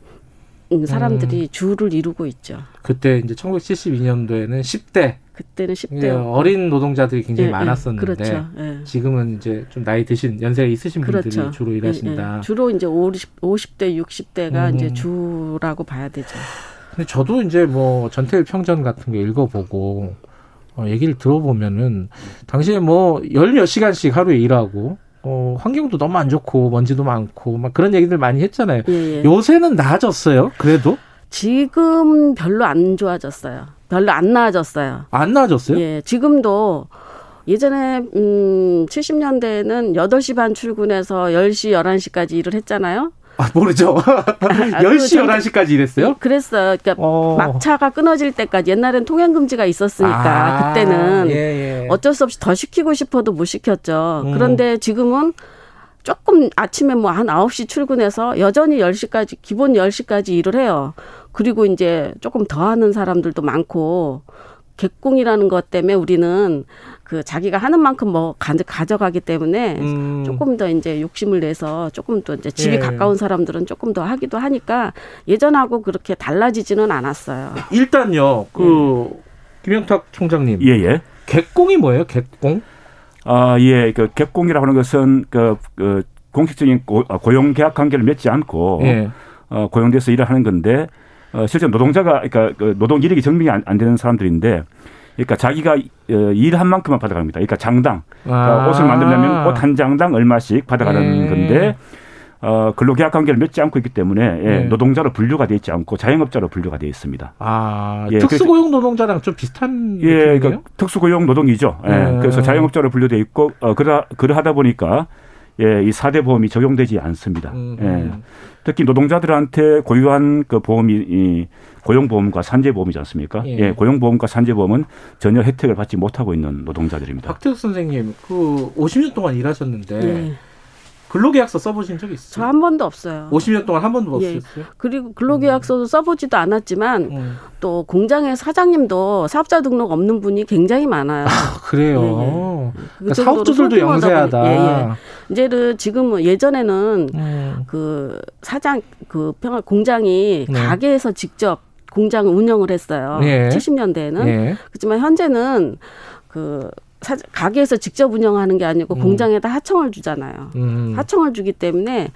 음, 사람들이 음. 주를 이루고 있죠. 그때 이제 1972년도에는 10대 그때는 10대 예, 어린 노동자들이 굉장히 예, 예. 많았었는데 그렇죠. 예. 지금은 이제 좀 나이 드신 연세가 있으신 분들이 그렇죠. 주로 예, 일하신다. 예. 주로 이제 50, 50대, 60대가 음. 이제 주라고 봐야 되죠. 근데 저도 이제 뭐 전태일 평전 같은 거 읽어보고 어, 얘기를 들어보면은 당시에 뭐 열 몇 시간씩 하루에 일하고 어, 환경도 너무 안 좋고 먼지도 많고 막 그런 얘기들 많이 했잖아요. 예, 예. 요새는 나아졌어요. 그래도 지금 별로 안 좋아졌어요. 별로 안 나아졌어요. 안 나아졌어요? 예, 지금도 예전에 음 70년대에는 8시 반 출근해서 10시, 11시까지 일을 했잖아요. 아, 모르죠. 10시, 11시까지 일했어요? 그랬어요. 그러니까 어. 막차가 끊어질 때까지 옛날엔 통행 금지가 있었으니까 아, 그때는 예, 예. 어쩔 수 없이 더 시키고 싶어도 못 시켰죠. 음. 그런데 지금은 조금 아침에 뭐 한 9시 출근해서 여전히 10시까지 기본 10시까지 일을 해요. 그리고 이제 조금 더 하는 사람들도 많고 개공이라는 것 때문에 우리는 그 자기가 하는 만큼 뭐 가- 가져가기 때문에 음. 조금 더 이제 욕심을 내서 조금 더 이제 집이 예. 가까운 사람들은 조금 더 하기도 하니까 예전하고 그렇게 달라지지는 않았어요. 일단요, 그 김영탁 총장님. 예, 예. 객공이 뭐예요? 객공? 아, 예. 그 객공이라고 하는 것은 그, 그 공식적인 고, 어, 고용 계약 관계를 맺지 않고 예. 어, 고용돼서 일을 하는 건데 어, 실제 노동자가 그러니까 그 노동 이력이 증명이 안, 안 되는 사람들인데 그러니까 자기가 어, 일한 만큼만 받아갑니다. 그러니까 장당 그러니까 아. 옷을 만들려면 옷 한 장당 얼마씩 받아가는 예. 건데 어, 근로계약 관계를 맺지 않고 있기 때문에 예, 예. 노동자로 분류가 돼 있지 않고 자영업자로 분류가 돼 있습니다. 아, 예, 특수고용 노동자랑 좀 비슷한 예, 느낌이에요? 그러니까 특수고용 노동이죠. 예, 음. 그래서 자영업자로 분류돼 있고 어, 그러 그러하다 보니까 예, 이 4대 보험이 적용되지 않습니다. 음. 예. 특히 노동자들한테 고유한 그 보험이 이 고용보험과 산재보험이지 않습니까? 예. 예. 고용보험과 산재보험은 전혀 혜택을 받지 못하고 있는 노동자들입니다. 박태욱 선생님, 그 50년 동안 일하셨는데 예. 근로계약서 써보신 적 있어요? 저 한 번도 없어요. 50년 동안 한 번도 예. 없었어요? 그리고 근로계약서도 써보지도 않았지만 음. 또 공장의 사장님도 사업자 등록 없는 분이 굉장히 많아요. 그래요. 예, 예. 그 그러니까 사업주들도 영세하다. 예, 예. 이제는 지금은 예전에는 음. 그 사장 그 평화 공장이 네. 가게에서 직접 공장을 운영을 했어요. 예. 70년대에는 예. 그렇지만 현재는 그 사, 가게에서 직접 운영하는 게 아니고 음. 공장에다 하청을 주잖아요. 음. 하청을 주기 때문에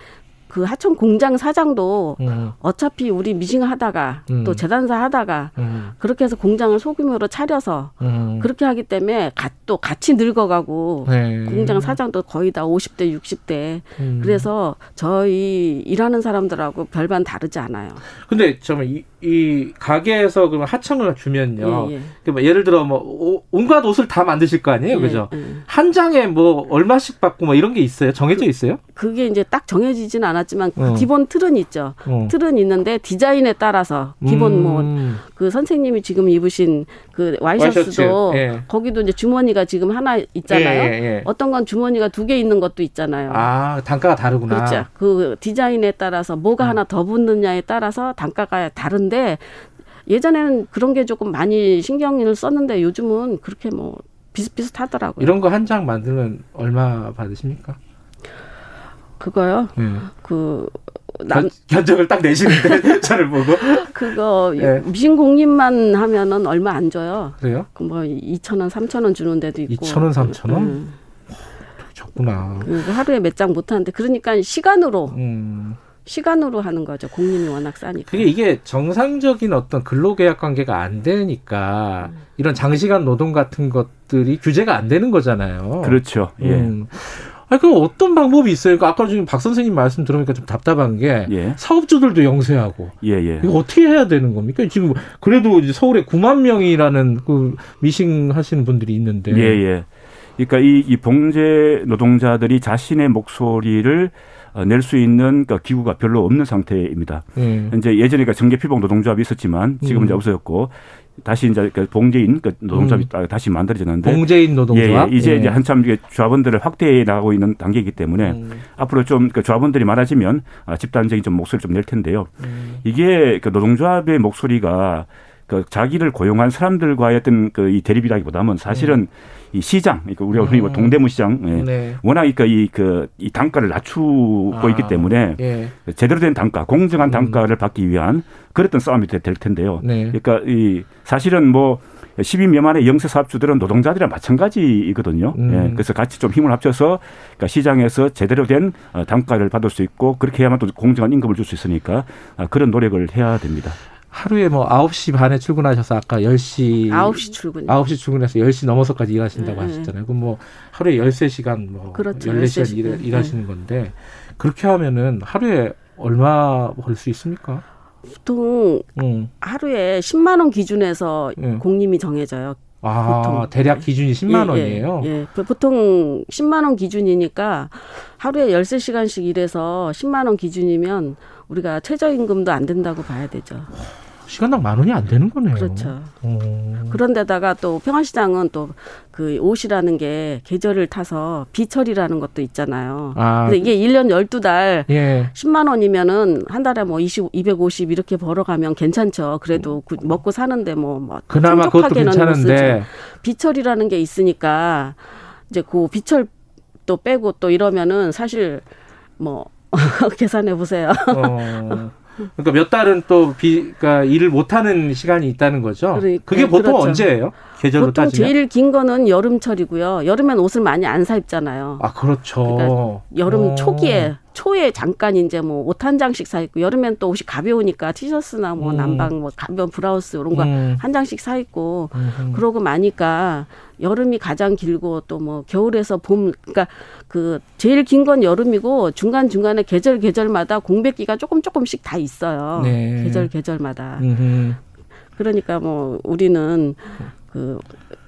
그 하청 공장 사장도 음. 어차피 우리 미싱 하다가 음. 또 재단사 하다가 음. 그렇게 해서 공장을 소규모로 차려서 음. 그렇게 하기 때문에 가, 또 같이 늙어가고 네. 공장 사장도 거의 다 50대, 60대. 음. 그래서 저희 일하는 사람들하고 별반 다르지 않아요. 근데 잠깐 이, 이 가게에서 그러면 하청을 주면요. 예, 예. 그뭐 예를 들어 뭐 오- 온갖 옷을 다 만드실 거 아니에요, 예, 그죠? 예. 한 장에 뭐 얼마씩 받고 뭐 이런 게 있어요? 정해져 있어요? 그게 이제 딱 정해지진 않 았지만 그 어. 기본 틀은 있죠. 어. 틀은 있는데 디자인에 따라서 기본 음. 뭐그 선생님이 지금 입으신 그 와이셔츠도 와이셔츠, 예. 거기도 이제 주머니가 지금 하나 있잖아요. 예, 예, 예. 어떤 건 주머니가 두 개 있는 것도 있잖아요. 아 단가가 다르구나. 그렇죠. 그 디자인에 따라서 뭐가 하나 더 붙느냐에 따라서 단가가 다른데 예전에는 그런 게 조금 많이 신경을 썼는데 요즘은 그렇게 뭐 비슷비슷하더라고요. 이런 거 한 장 만들면 얼마 받으십니까? 그거요. 예. 그 남, 견, 견적을 딱 내시는데 저를 보고 그거 예. 미신 공립만 하면은 얼마 안 줘요. 그래요? 그뭐 2천 원, 3천 원 주는 데도 있고. 2천 원, 3천 원? 음. 적구나. 그 하루에 몇 장 못 하는데 그러니까 시간으로 음. 시간으로 하는 거죠. 공립이 워낙 싸니까. 그게 이게 정상적인 어떤 근로계약 관계가 안 되니까 이런 장시간 노동 같은 것들이 규제가 안 되는 거잖아요. 그렇죠. 예. 음. 아니, 그럼 어떤 방법이 있어요? 그러니까 아까 지금 박 선생님 말씀 들으니까 좀 답답한 게 예. 사업주들도 영세하고 예, 예. 이거 어떻게 해야 되는 겁니까? 지금 그래도 서울에 9만 명이라는 그 미싱 하시는 분들이 있는데 예, 예. 그러니까 이, 이 봉제 노동자들이 자신의 목소리를 어, 낼수 있는 그 기구가 별로 없는 상태입니다. 음. 이제 예전에 그 정계 피복 노동조합이 있었지만 지금은 음. 이제 없어졌고 다시 이제 그 봉제인 그 노동조합이 음. 다시 만들어졌는데 봉제인 노동조합 예, 예. 이제 예. 이제 한참 조합원들을 확대해 나가고 있는 단계이기 때문에 음. 앞으로 좀 그 조합원들이 많아지면 아, 집단적인 좀 목소리를 좀 낼 텐데요. 음. 이게 그 노동조합의 목소리가 그 자기를 고용한 사람들과의 어떤 그 이 대립이라기보다는 사실은 음. 이 시장, 그러니까 우리가 흔히 뭐 음. 동대문 시장, 예. 네. 워낙 그러니까 이 그 이 단가를 낮추고 아. 있기 때문에 예. 제대로 된 단가, 공정한 음. 단가를 받기 위한 그랬던 싸움이 될 텐데요. 네. 그러니까 이 사실은 뭐 10인 미만의 영세 사업주들은 노동자들이랑 마찬가지이거든요. 음. 예, 그래서 같이 좀 힘을 합쳐서 그러니까 시장에서 제대로 된 어, 단가를 받을 수 있고 그렇게 해야만 또 공정한 임금을 줄 수 있으니까 아, 그런 노력을 해야 됩니다. 하루에 뭐 9시 반에 출근하셔서 아까 10시 9시 출근 9시 출근해서 10시 넘어서까지 일하신다고 네. 하셨잖아요. 그럼 뭐 하루에 13시간 뭐 그렇죠. 14시간 일, 네. 일하시는 건데 그렇게 하면은 하루에 얼마 벌 수 있습니까? 보통 음. 하루에 10만 원 기준에서 음. 공림이 정해져요. 아, 보통. 대략 기준이 10만 예, 원이에요? 예, 예. 보통 10만 원 기준이니까 하루에 13시간씩 일해서 10만 원 기준이면 우리가 최저임금도 안 된다고 봐야 되죠. 시간당 만 원이 안 되는 거네요. 그렇죠. 오. 그런데다가 또 평안시장은 또 그 옷이라는 게 계절을 타서 비철이라는 것도 있잖아요. 아. 근데 이게 1년 12달 예. 10만 원이면은 한 달에 뭐 20, 250 이렇게 벌어가면 괜찮죠. 그래도 그 먹고 사는데 뭐, 뭐 그나마 그것도 괜찮은데 비철이라는 게 있으니까 이제 그 비철 또 빼고 또 이러면은 사실 뭐 계산해 보세요. 어. 그러니까 몇 달은 또 비, 그러니까 일을 못 하는 시간이 있다는 거죠. 그러니까, 그게 보통 그렇죠. 언제예요? 계절로 보통 따지면? 제일 긴 거는 여름철이고요. 여름엔 옷을 많이 안 사 입잖아요. 아 그렇죠. 그러니까 여름 오. 초기에 초에 잠깐 이제 뭐 옷 한 장씩 사 입고 여름엔 또 옷이 가벼우니까 티셔츠나 뭐 음. 난방 뭐 가벼운 브라우스 이런 거한 음. 장씩 사 입고 음. 그러고 마니까 여름이 가장 길고 또 뭐 겨울에서 봄 그러니까 그 제일 긴 건 여름이고 중간 중간에 계절 계절마다 공백기가 조금 조금씩 다 있어요. 네. 계절 계절마다. 음흠. 그러니까 뭐 우리는 그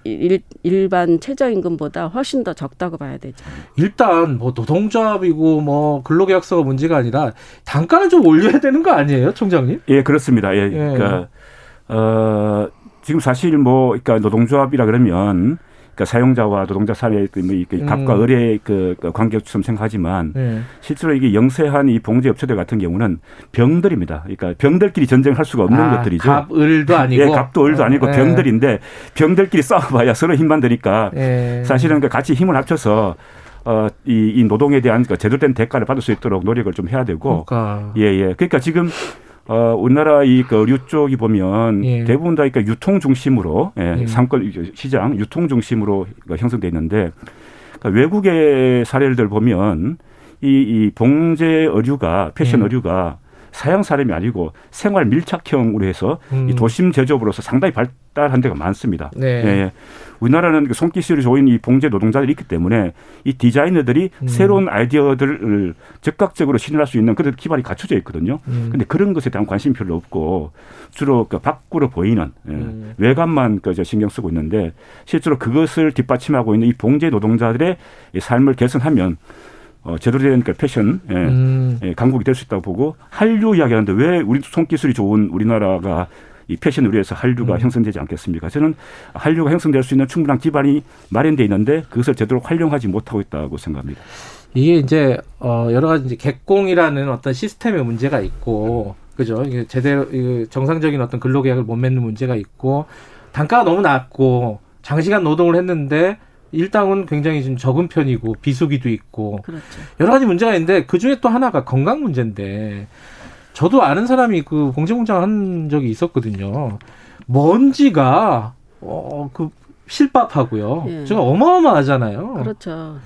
일, 일반 최저임금보다 훨씬 더 적다고 봐야 되죠. 일단 뭐 노동조합이고 뭐 근로계약서가 문제가 아니라 단가를 좀 올려야 되는 거 아니에요, 총장님? 예, 그렇습니다. 예, 예. 그러니까 어 지금 사실 뭐 그러니까 노동조합이라 그러면 그러니까 사용자와 노동자 사이의 그뭐 음. 갑과 을의 그, 그 관계처럼 생각하지만 네. 실제로 이게 영세한 이 봉제 업체들 같은 경우는 병들입니다. 그러니까 병들끼리 전쟁할 수가 없는 아, 것들이죠. 갑, 을도 아니고. 예, 갑도 을도 아니고 네. 병들인데 병들끼리 싸워봐야 서로 힘만 드니까 네. 사실은 그 같이 힘을 합쳐서 어, 이, 이 노동에 대한 그 제대로 된 대가를 받을 수 있도록 노력을 좀 해야 되고. 그러니까. 예, 예. 그러니까 지금 어, 우리나라 이그 의류 쪽이 보면 예. 대부분 다 그러니까 유통 중심으로 예, 예. 상권 시장 유통 중심으로 형성돼 있는데 그러니까 외국의 사례들 보면 이, 이 봉제 의류가 패션 예. 의류가 사양 사람이 아니고 생활 밀착형으로 해서 음. 이 도심 제조업으로서 상당히 발달한 데가 많습니다. 네. 예. 예. 우리나라는 그 손기술이 좋은 이 봉제 노동자들이 있기 때문에 이 디자이너들이 음. 새로운 아이디어들을 적극적으로 실현할 수 있는 그런 기반이 갖춰져 있거든요. 음. 근데 그런 것에 대한 관심이 별로 없고 주로 그 밖으로 보이는 예. 음. 외관만 그 신경 쓰고 있는데 실제로 그것을 뒷받침하고 있는 이 봉제 노동자들의 삶을 개선하면 어, 제대로 된그 패션 예, 음. 예, 강국이 될 수 있다고 보고 한류 이야기하는데 왜 우리 손기술이 좋은 우리나라가 이 패션 의료에서 한류가 음. 형성되지 않겠습니까? 저는 한류가 형성될 수 있는 충분한 기반이 마련돼 있는데 그것을 제대로 활용하지 못하고 있다고 생각합니다. 이게 이제 어 여러 가지 이제 객공이라는 어떤 시스템의 문제가 있고 그죠? 이게 제대로 정상적인 어떤 근로계약을 못 맺는 문제가 있고 단가가 너무 낮고 장시간 노동을 했는데 일당은 굉장히 좀 적은 편이고 비수기도 있고 그렇죠. 여러 가지 문제가 있는데 그 중에 또 하나가 건강 문제인데 저도 아는 사람이 그 봉제 공장을 한 적이 있었거든요. 먼지가 어그 실밥하고요. 예. 제가 어마어마하잖아요. 그렇죠.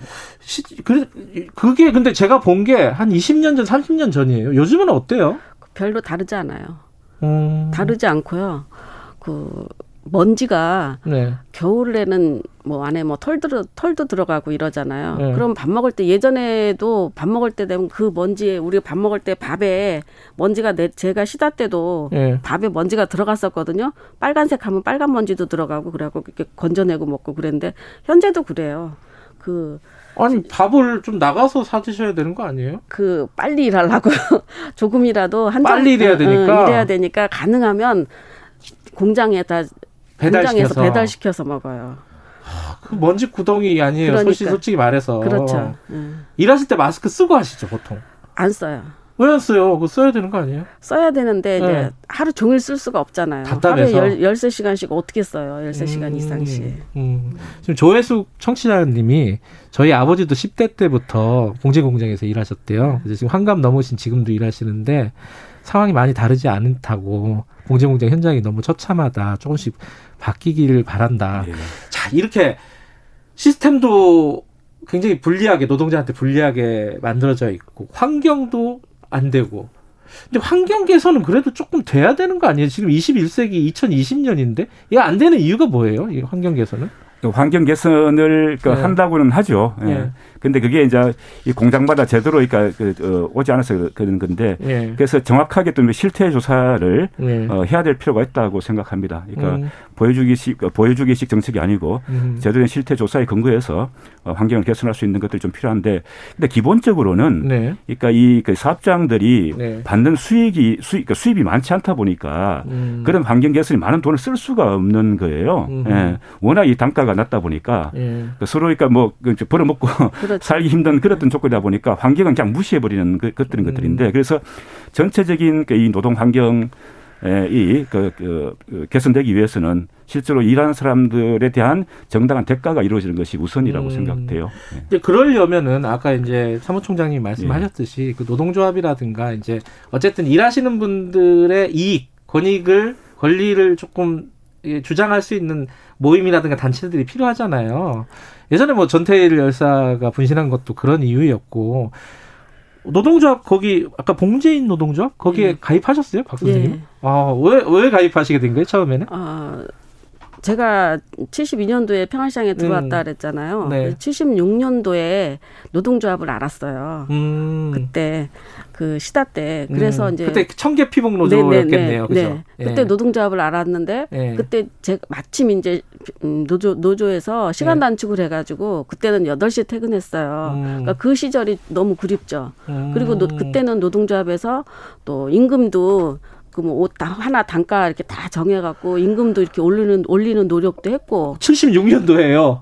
시, 그, 그게 근데 제가 본 게 한 20년 전, 30년 전이에요. 요즘은 어때요? 별로 다르지 않아요. 음. 다르지 않고요. 그 먼지가 네. 겨울에는 뭐 안에 뭐 털도 털도 들어가고 이러잖아요. 네. 그럼 밥 먹을 때 예전에도 밥 먹을 때 되면 그 먼지에 우리 밥 먹을 때 밥에 먼지가 내 제가 시다 때도 네. 밥에 먼지가 들어갔었거든요. 빨간색 하면 빨간 먼지도 들어가고 그래갖고 이렇게 건져내고 먹고 그랬는데 현재도 그래요. 그 아니 밥을 좀 나가서 사 드셔야 되는 거 아니에요? 그 빨리 일하려고 조금이라도 한 빨리 일해야 되니까 응, 일해야 되니까 가능하면 공장에다 공장에서 배달시켜서 먹어요. 아, 그 먼지 구덩이 아니에요. 그러니까. 솔직히, 솔직히 말해서. 그렇죠. 응. 일하실 때 마스크 쓰고 하시죠 보통. 안 써요. 왜 안 써요? 그거 써야 되는 거 아니에요? 써야 되는데 이제 네. 하루 종일 쓸 수가 없잖아요. 답답해서. 하루에 1 3시간씩 어떻게 써요? 13시간 음, 이상씩. 음. 지금 조혜숙 청취자님이 저희 아버지도 10대 때부터 봉제 공장에서 일하셨대요. 그래서 지금 환갑 넘으신 지금도 일하시는데 상황이 많이 다르지 않다고 봉제 공장 현장이 너무 처참하다. 조금씩 바뀌기를 바란다. 예. 자, 이렇게 시스템도 굉장히 불리하게 노동자한테 불리하게 만들어져 있고 환경도 안 되고. 근데 환경 개선은 그래도 조금 돼야 되는 거 아니에요? 지금 21세기 2020년인데 이게 안 되는 이유가 뭐예요? 이 환경 개선은? 환경 개선을 그 네. 한다고는 하죠. 예. 네. 근데 그게 이제 이 공장마다 제대로 그러니까 그, 어, 오지 않아서 그런 건데 네. 그래서 정확하게 또 실태 조사를 네. 어, 해야 될 필요가 있다고 생각합니다. 그러니까 음. 보여주기식 어, 보여주기식 정책이 아니고 음. 제대로 된 실태 조사에 근거해서 어, 환경을 개선할 수 있는 것들이 좀 필요한데 근데 기본적으로는 네. 그러니까 이그 사업장들이 네. 받는 수익이 수익 그러니까 수입이 많지 않다 보니까 음. 그런 환경 개선이 많은 돈을 쓸 수가 없는 거예요. 예. 워낙 이 단가가 낮다 보니까 예. 서로 그러니까 뭐그 벌어먹고 그렇죠. 살기 힘든 그랬던 조건이다 보니까 환경은 그냥 무시해버리는 그, 것들인 음. 것들인데 그래서 전체적인 그이 노동 환경 이 그, 그, 그 개선되기 위해서는 실제로 일하는 사람들에 대한 정당한 대가가 이루어지는 것이 우선이라고 음. 생각돼요. 네. 이제 그러려면은 아까 이제 사무총장님 말씀하셨듯이 네. 그 노동조합이라든가 이제 어쨌든 일하시는 분들의 이익, 권익을 권리를 조금 주장할 수 있는 모임이라든가 단체들이 필요하잖아요. 예전에 뭐 전태일 열사가 분신한 것도 그런 이유였고 노동조합 거기 아까 봉제인 노동조합 거기에 네. 가입하셨어요, 박 선생님? 네. 아왜 왜 가입하시게 된 거예요 처음에는? 아 제가 72년도에 평화시장에 들어왔다 음. 그랬잖아요. 네. 76년도에 노동조합을 알았어요. 음. 그때 그 시다 때 그래서 음. 이제 그때 청계 피복 노조였겠네요. 네, 네, 네. 그때 노동조합을 알았는데 네. 그때 제가 마침 이제 음, 노조 노조에서 시간 네. 단축을 해가지고 그때는 8시에 퇴근했어요. 음. 그러니까 그 시절이 너무 그립죠. 음. 그리고 노, 그때는 노동조합에서 또 임금도 그뭐옷 하나 단가 이렇게 다 정해갖고 임금도 이렇게 올리는 올리는 노력도 했고. 76년도에요.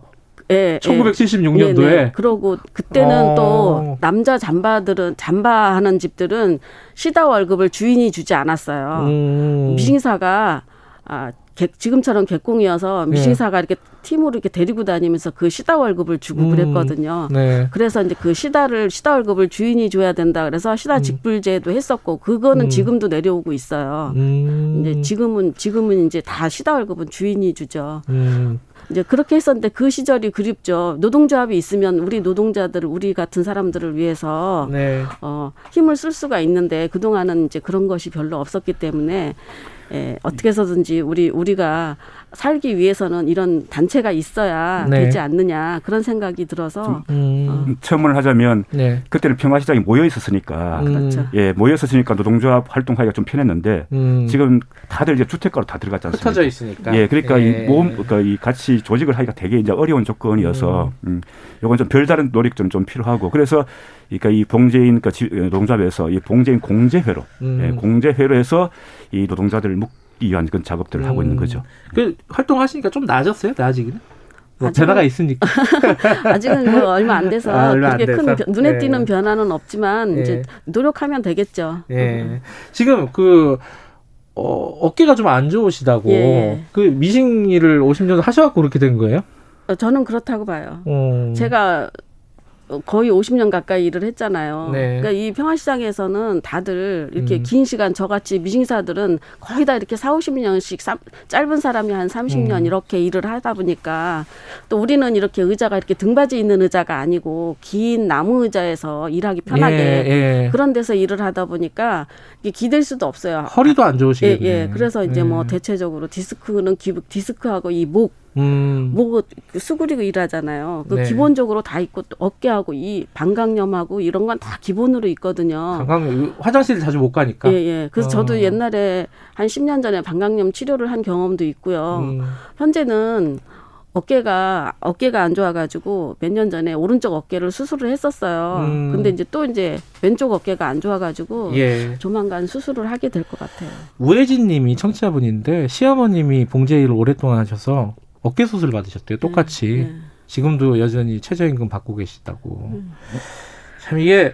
예, 1976년도에. 예, 네. 그러고 그때는 어. 또 남자 잠바들은 잠바하는 집들은 시다 월급을 주인이 주지 않았어요. 음. 미싱사가 아 지금처럼 개공이어서 미싱사가 네. 이렇게 팀으로 이렇게 데리고 다니면서 그 시다 월급을 주고 음, 그랬거든요. 네. 그래서 이제 그 시다를 시다 월급을 주인이 줘야 된다. 그래서 시다 음. 직불제도 했었고 그거는 음. 지금도 내려오고 있어요. 음. 이제 지금은 지금은 이제 다 시다 월급은 주인이 주죠. 음. 이제 그렇게 했었는데 그 시절이 그립죠. 노동조합이 있으면 우리 노동자들, 우리 같은 사람들을 위해서 네. 어, 힘을 쓸 수가 있는데 그 동안은 이제 그런 것이 별로 없었기 때문에 예, 어떻게 해서든지 우리 우리가 살기 위해서는 이런 단체가 있어야 네. 되지 않느냐 그런 생각이 들어서 음. 어. 첨언을 하자면 네. 그때는 평화시장이 모여 있었으니까 음. 그렇죠. 예 모여 있었으니까 노동조합 활동하기가 좀 편했는데 음. 지금 다들 이제 주택가로 다 들어갔지 않습니까? 흩어져 있으니까 예 그러니까 예. 이 모험 그러니까 이 같이 조직을 하기가 되게 이제 어려운 조건이어서 음. 음. 이건 좀 별다른 노력 좀, 좀 필요하고 그래서 그러니까 이 봉제인 그 노동조합에서 이 봉제인 공제회로 음. 예, 공제회로에서 이 노동자들을 묶기 위한 그런 작업들을 음. 하고 있는 음. 거죠. 그 활동하시니까 좀 나아졌어요? 나아지기는? 뭐 변화가 있으니까 아직은 뭐 얼마 안 돼서 아, 얼마 그렇게 큰 변, 눈에 예. 띄는 변화는 없지만 예. 이제 노력하면 되겠죠. 예. 음. 지금 그 어, 어깨가 좀 안 좋으시다고 예. 그 미싱 일을 50년 하셔갖고 그렇게 된 거예요? 어, 저는 그렇다고 봐요. 음. 제가 거의 50년 가까이 일을 했잖아요. 네. 그러니까 이 평화시장에서는 다들 이렇게 음. 긴 시간 저같이 미싱사들은 거의 다 이렇게 4, 50년씩 사, 짧은 사람이 한 30년 음. 이렇게 일을 하다 보니까 또 우리는 이렇게 의자가 이렇게 등받이 있는 의자가 아니고 긴 나무 의자에서 일하기 편하게 예, 예. 그런 데서 일을 하다 보니까 이게 기댈 수도 없어요. 허리도 안 좋으시겠네. 예, 예. 그래서 이제 뭐 예. 대체적으로 디스크는 기, 디스크하고 이목 음. 뭐 수그리고 일하잖아요. 그 네. 기본적으로 다 있고 어깨하고 이 방광염하고 이런 건 다 기본으로 있거든요. 방광 화장실 자주 못 가니까. 예, 예. 그래서 어. 저도 옛날에 한 10년 전에 방광염 치료를 한 경험도 있고요. 음. 현재는 어깨가 어깨가 안 좋아가지고 몇 년 전에 오른쪽 어깨를 수술을 했었어요. 음. 근데 이제 또 이제 왼쪽 어깨가 안 좋아가지고 예. 조만간 수술을 하게 될 것 같아요. 우혜진님이 청취자분인데 시어머님이 봉제일을 오랫동안 하셔서 어깨 수술 받으셨대요. 똑같이 네, 네. 지금도 여전히 최저임금 받고 계시다고. 음. 참 이게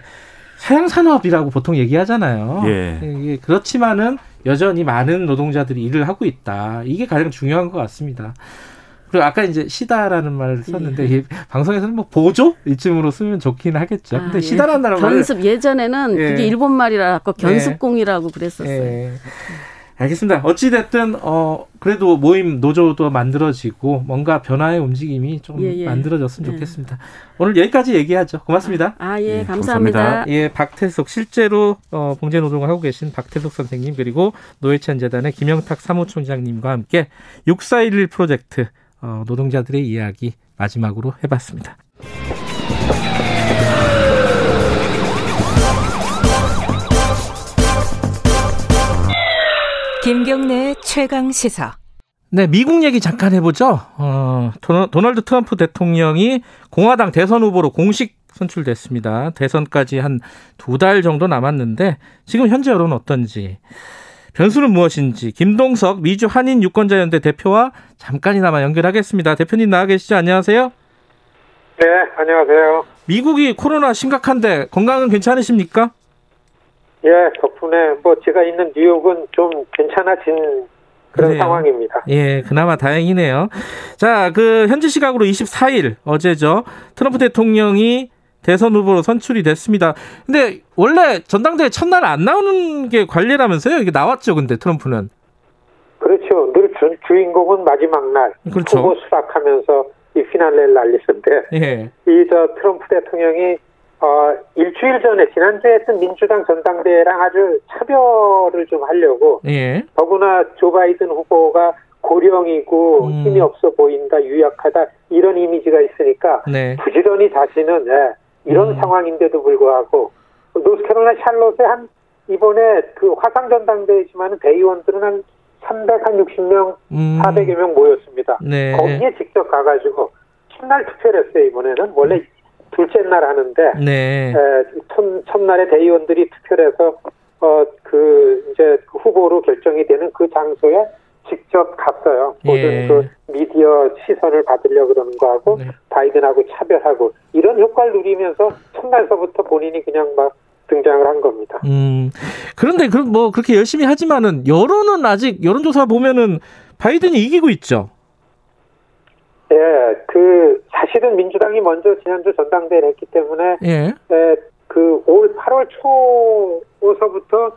사양산업이라고 보통 얘기하잖아요. 예. 이게 그렇지만은 여전히 많은 노동자들이 일을 하고 있다. 이게 가장 중요한 것 같습니다. 그리고 아까 이제 시다라는 말을 썼는데 예. 방송에서는 뭐 보조 이쯤으로 쓰면 좋긴 하겠죠. 아, 근데 예. 시다라는 단어 견습 예전에는 예. 그게 일본 말이라고 견습공이라고 그랬었어요. 예. 알겠습니다. 어찌 됐든 어 그래도 모임 노조도 만들어지고 뭔가 변화의 움직임이 좀 예, 예. 만들어졌으면 예. 좋겠습니다. 오늘 여기까지 얘기하죠. 고맙습니다. 아, 예, 감사합니다. 감사합니다. 예, 박태석 실제로 어 봉제 노동을 하고 계신 박태석 선생님 그리고 노회찬 재단의 김영탁 사무총장님과 함께 6411 프로젝트 어, 노동자들의 이야기 마지막으로 해봤습니다. 김경래 최강 시사. 네, 미국 얘기 잠깐 해보죠. 어, 도널드 트럼프 대통령이 공화당 대선 후보로 공식 선출됐습니다. 대선까지 한 두 달 정도 남았는데 지금 현재 여론은 어떤지 변수는 무엇인지 김동석 미주 한인 유권자연대 대표와 잠깐이나마 연결하겠습니다. 대표님 나와 계시죠? 안녕하세요. 네, 안녕하세요. 미국이 코로나 심각한데 건강은 괜찮으십니까? 예, 덕분에 뭐 제가 있는 뉴욕은 좀 괜찮아진 그런 그래요. 상황입니다. 예, 그나마 다행이네요. 자, 그 현지 시각으로 24일 어제죠. 트럼프 대통령이 대선 후보로 선출이 됐습니다. 근데 원래 전당대회 첫날 안 나오는 게 관례라면서요? 이게 나왔죠, 근데 트럼프는. 그렇죠. 늘 주, 주인공은 마지막 날 그렇죠. 후보 수락하면서 이 피날레를 날리는데 예. 이저 트럼프 대통령이 어 일주일 전에 지난주에 했던 민주당 전당대회랑 아주 차별을 좀 하려고 예. 더구나 조 바이든 후보가 고령이고 음. 힘이 없어 보인다 유약하다 이런 이미지가 있으니까 네. 부지런히 자신은 예, 이런 음. 상황인데도 불구하고 노스캐롤라이나 샬롯에 한 이번에 그 화상 전당대회지만 대의원들은 한 360명, 음. 400여 명 모였습니다. 네. 거기에 직접 가가지고 첫날 투표를 했어요 이번에는 원래 둘째 날 하는데 네. 에, 첫, 첫날에 대의원들이 투표를 해서 어 그 이제 후보로 결정이 되는 그 장소에 직접 갔어요. 모든 예. 그 미디어 시선을 받으려 그러는 거하고 네. 바이든하고 차별하고 이런 효과를 누리면서 첫날서부터 본인이 그냥 막 등장을 한 겁니다. 음. 그런데 그뭐 그렇게 열심히 하지만은 여론은 아직 여론조사 보면은 바이든이 이기고 있죠. 예, 그 사실은 민주당이 먼저 지난주 전당대회를 했기 때문에 예. 예 그올 8월 초서부터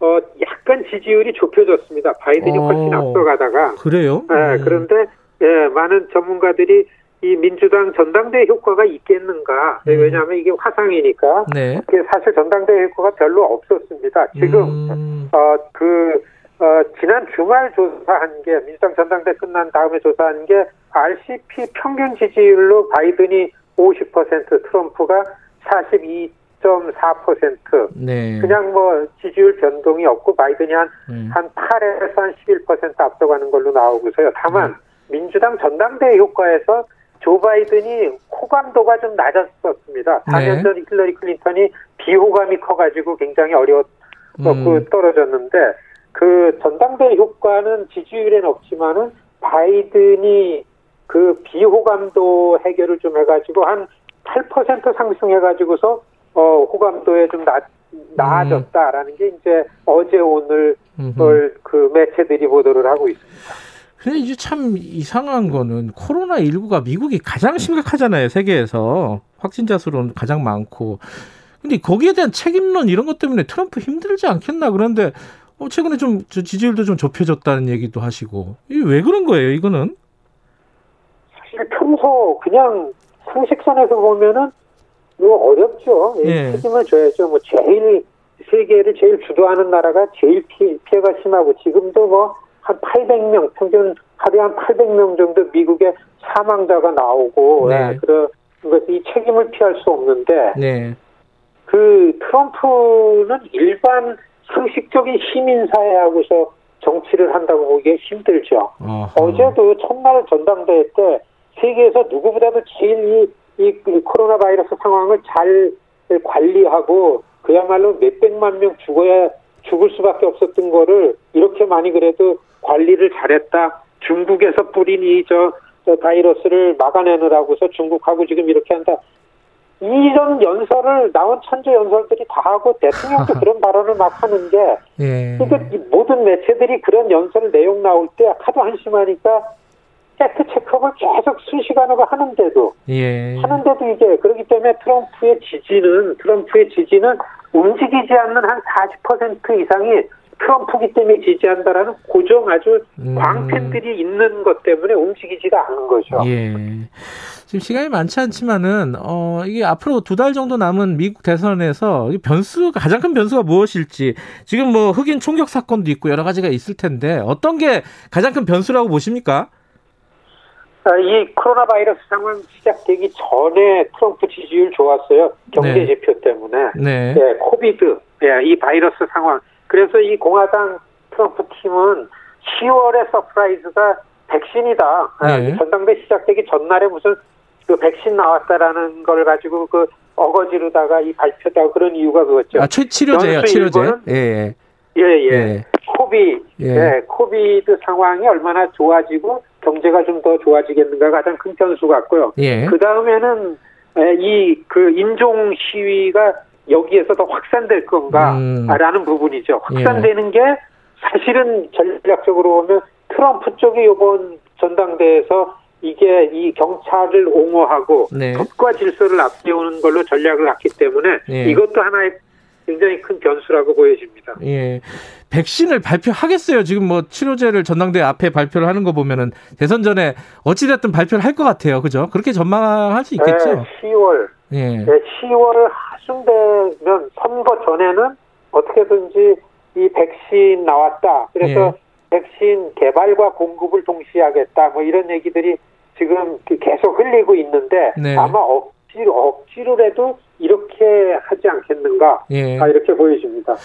어, 약간 지지율이 좁혀졌습니다. 바이든이 어, 훨씬 앞서가다가. 그래요? 네, 음. 그런데, 예, 많은 전문가들이 이 민주당 전당대회 효과가 있겠는가. 음. 왜냐하면 이게 화상이니까. 네. 사실 전당대회 효과가 별로 없었습니다. 지금, 음. 어, 그, 어, 지난 주말 조사한 게, 민주당 전당대 회 끝난 다음에 조사한 게, RCP 평균 지지율로 바이든이 50%, 트럼프가 42, 10.4%. 네. 그냥 뭐 지지율 변동이 없고 바이든이 한, 음. 한 8에서 한 11% 앞서가는 걸로 나오고서요. 다만, 음. 민주당 전당대회 효과에서 조 바이든이 호감도가 좀 낮았었습니다. 4년 네. 전 힐러리 클린턴이 비호감이 커가지고 굉장히 어려웠고 음. 떨어졌는데, 그 전당대회 효과는 지지율에는 없지만은 바이든이 그 비호감도 해결을 좀 해가지고 한 8% 상승해가지고서 어, 호감도에 좀 나, 나아졌다라는 게 이제 어제 오늘 그 매체들이 보도를 하고 있습니다. 근데 이제 참 이상한 거는 코로나 19가 미국이 가장 심각하잖아요, 세계에서. 확진자 수로는 가장 많고. 근데 거기에 대한 책임론 이런 것 때문에 트럼프 힘들지 않겠나 그런데 어, 최근에 좀 지지율도 좀 좁혀졌다는 얘기도 하시고. 이게 왜 그런 거예요, 이거는? 사실 평소 그냥 상식선에서 보면은 이거 어렵죠. 예. 책임을 져야죠. 뭐 제일 세계를 제일 주도하는 나라가 제일 피, 해가 심하고 지금도 뭐 한 800명 평균 하루에 한 800명 정도 미국의 사망자가 나오고 네. 네, 그런 것이 이 책임을 피할 수 없는데 네. 그 트럼프는 일반 상식적인 시민 사회하고서 정치를 한다고 보기에 힘들죠. 어허. 어제도 첫날 전당대회 때 세계에서 누구보다도 제일 이, 이 코로나 바이러스 상황을 잘 관리하고 그야말로 몇백만 명 죽어야 죽을 수밖에 없었던 거를 이렇게 많이 그래도 관리를 잘했다. 중국에서 뿌린 이 저 바이러스를 막아내느라고서 중국하고 지금 이렇게 한다. 이런 연설을 나온 천재 연설들이 다 하고 대통령도 그런 발언을 막 하는 게 예. 그러니까 모든 매체들이 그런 연설 내용 나올 때 하도 한심하니까 팩트 체크업을 계속 순시간으로 하는데도 예. 하는데도 이게 그렇기 때문에 트럼프의 지지는 트럼프의 지지는 움직이지 않는 한 40% 이상이 트럼프기 때문에 지지한다라는 고정 아주 음. 광팬들이 있는 것 때문에 움직이지가 않는 거죠. 예. 지금 시간이 많지 않지만은 어 이게 앞으로 두 달 정도 남은 미국 대선에서 변수 가장 큰 변수가 무엇일지 지금 뭐 흑인 총격 사건도 있고 여러 가지가 있을 텐데 어떤 게 가장 큰 변수라고 보십니까? 아, 이 코로나 바이러스 상황 시작되기 전에 트럼프 지지율 좋았어요. 경제 네. 지표 때문에. 네. 네 코비드, 네, 이 바이러스 상황. 그래서 이 공화당 트럼프 팀은 10월에 surprise가 백신이다. 네. 전당대 시작되기 전날에 무슨 그 백신 나왔다라는 걸 가지고 그 어거지로다가 이 발표다 그런 이유가 그거죠. 아, 치료제요, 치료제. 예, 예. 예, 예. 예. 코비, 예. 예. COVID 상황이 얼마나 좋아지고 경제가 좀 더 좋아지겠는가 가장 큰 변수 같고요. 예. 그 다음에는 이 그 인종 시위가 여기에서 더 확산될 건가라는 음. 부분이죠. 확산되는 예. 게 사실은 전략적으로 보면 트럼프 쪽이 이번 전당대에서 이게 이 경찰을 옹호하고 네. 법과 질서를 앞세우는 걸로 전략을 갖기 때문에 예. 이것도 하나의 굉장히 큰 변수라고 보여집니다. 예. 백신을 발표하겠어요. 지금 뭐 치료제를 전당대 앞에 발표를 하는 거 보면은 대선 전에 어찌됐든 발표를 할 것 같아요. 그죠? 그렇게 전망할 수 있겠죠? 네, 10월. 예. 네, 10월 하순 되면 선거 전에는 어떻게든지 이 백신 나왔다. 그래서 예. 백신 개발과 공급을 동시에 하겠다. 뭐 이런 얘기들이 지금 계속 흘리고 있는데 네. 아마 억지로 억지로라도 이렇게 하지 않겠는가 예. 아, 이렇게 보여집니다.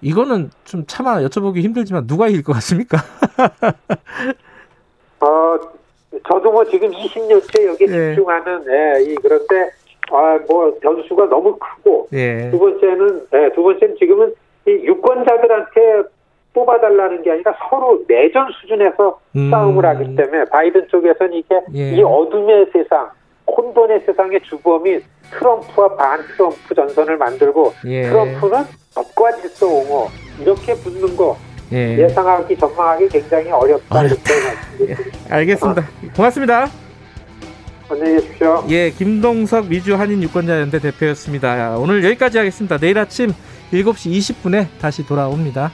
이거는 좀 차마 여쭤보기 힘들지만 누가 이길 것 같습니까? 어, 저도 뭐 지금 20년째 여기 예. 집중하는 예, 이 그런데 아, 뭐 변수가 너무 크고 예. 두 번째는 예, 두 번째는 지금은 이 유권자들한테 뽑아달라는 게 아니라 서로 내전 수준에서 음. 싸움을 하기 때문에 바이든 쪽에서는 이게 예. 이 어둠의 세상 혼돈의 세상의 주범인 트럼프와 반 트럼프 전선을 만들고 예. 트럼프는 법과 질서 옹호 이렇게 붙는 거 예. 상하기 전망하기 굉장히 어렵다 이렇게 예. 알겠습니다. 어. 고맙습니다. 안녕히 계십시오. 예, 김동석 미주 한인 유권자연대 대표였습니다. 오늘 여기까지 하겠습니다. 내일 아침 7시 20분에 다시 돌아옵니다.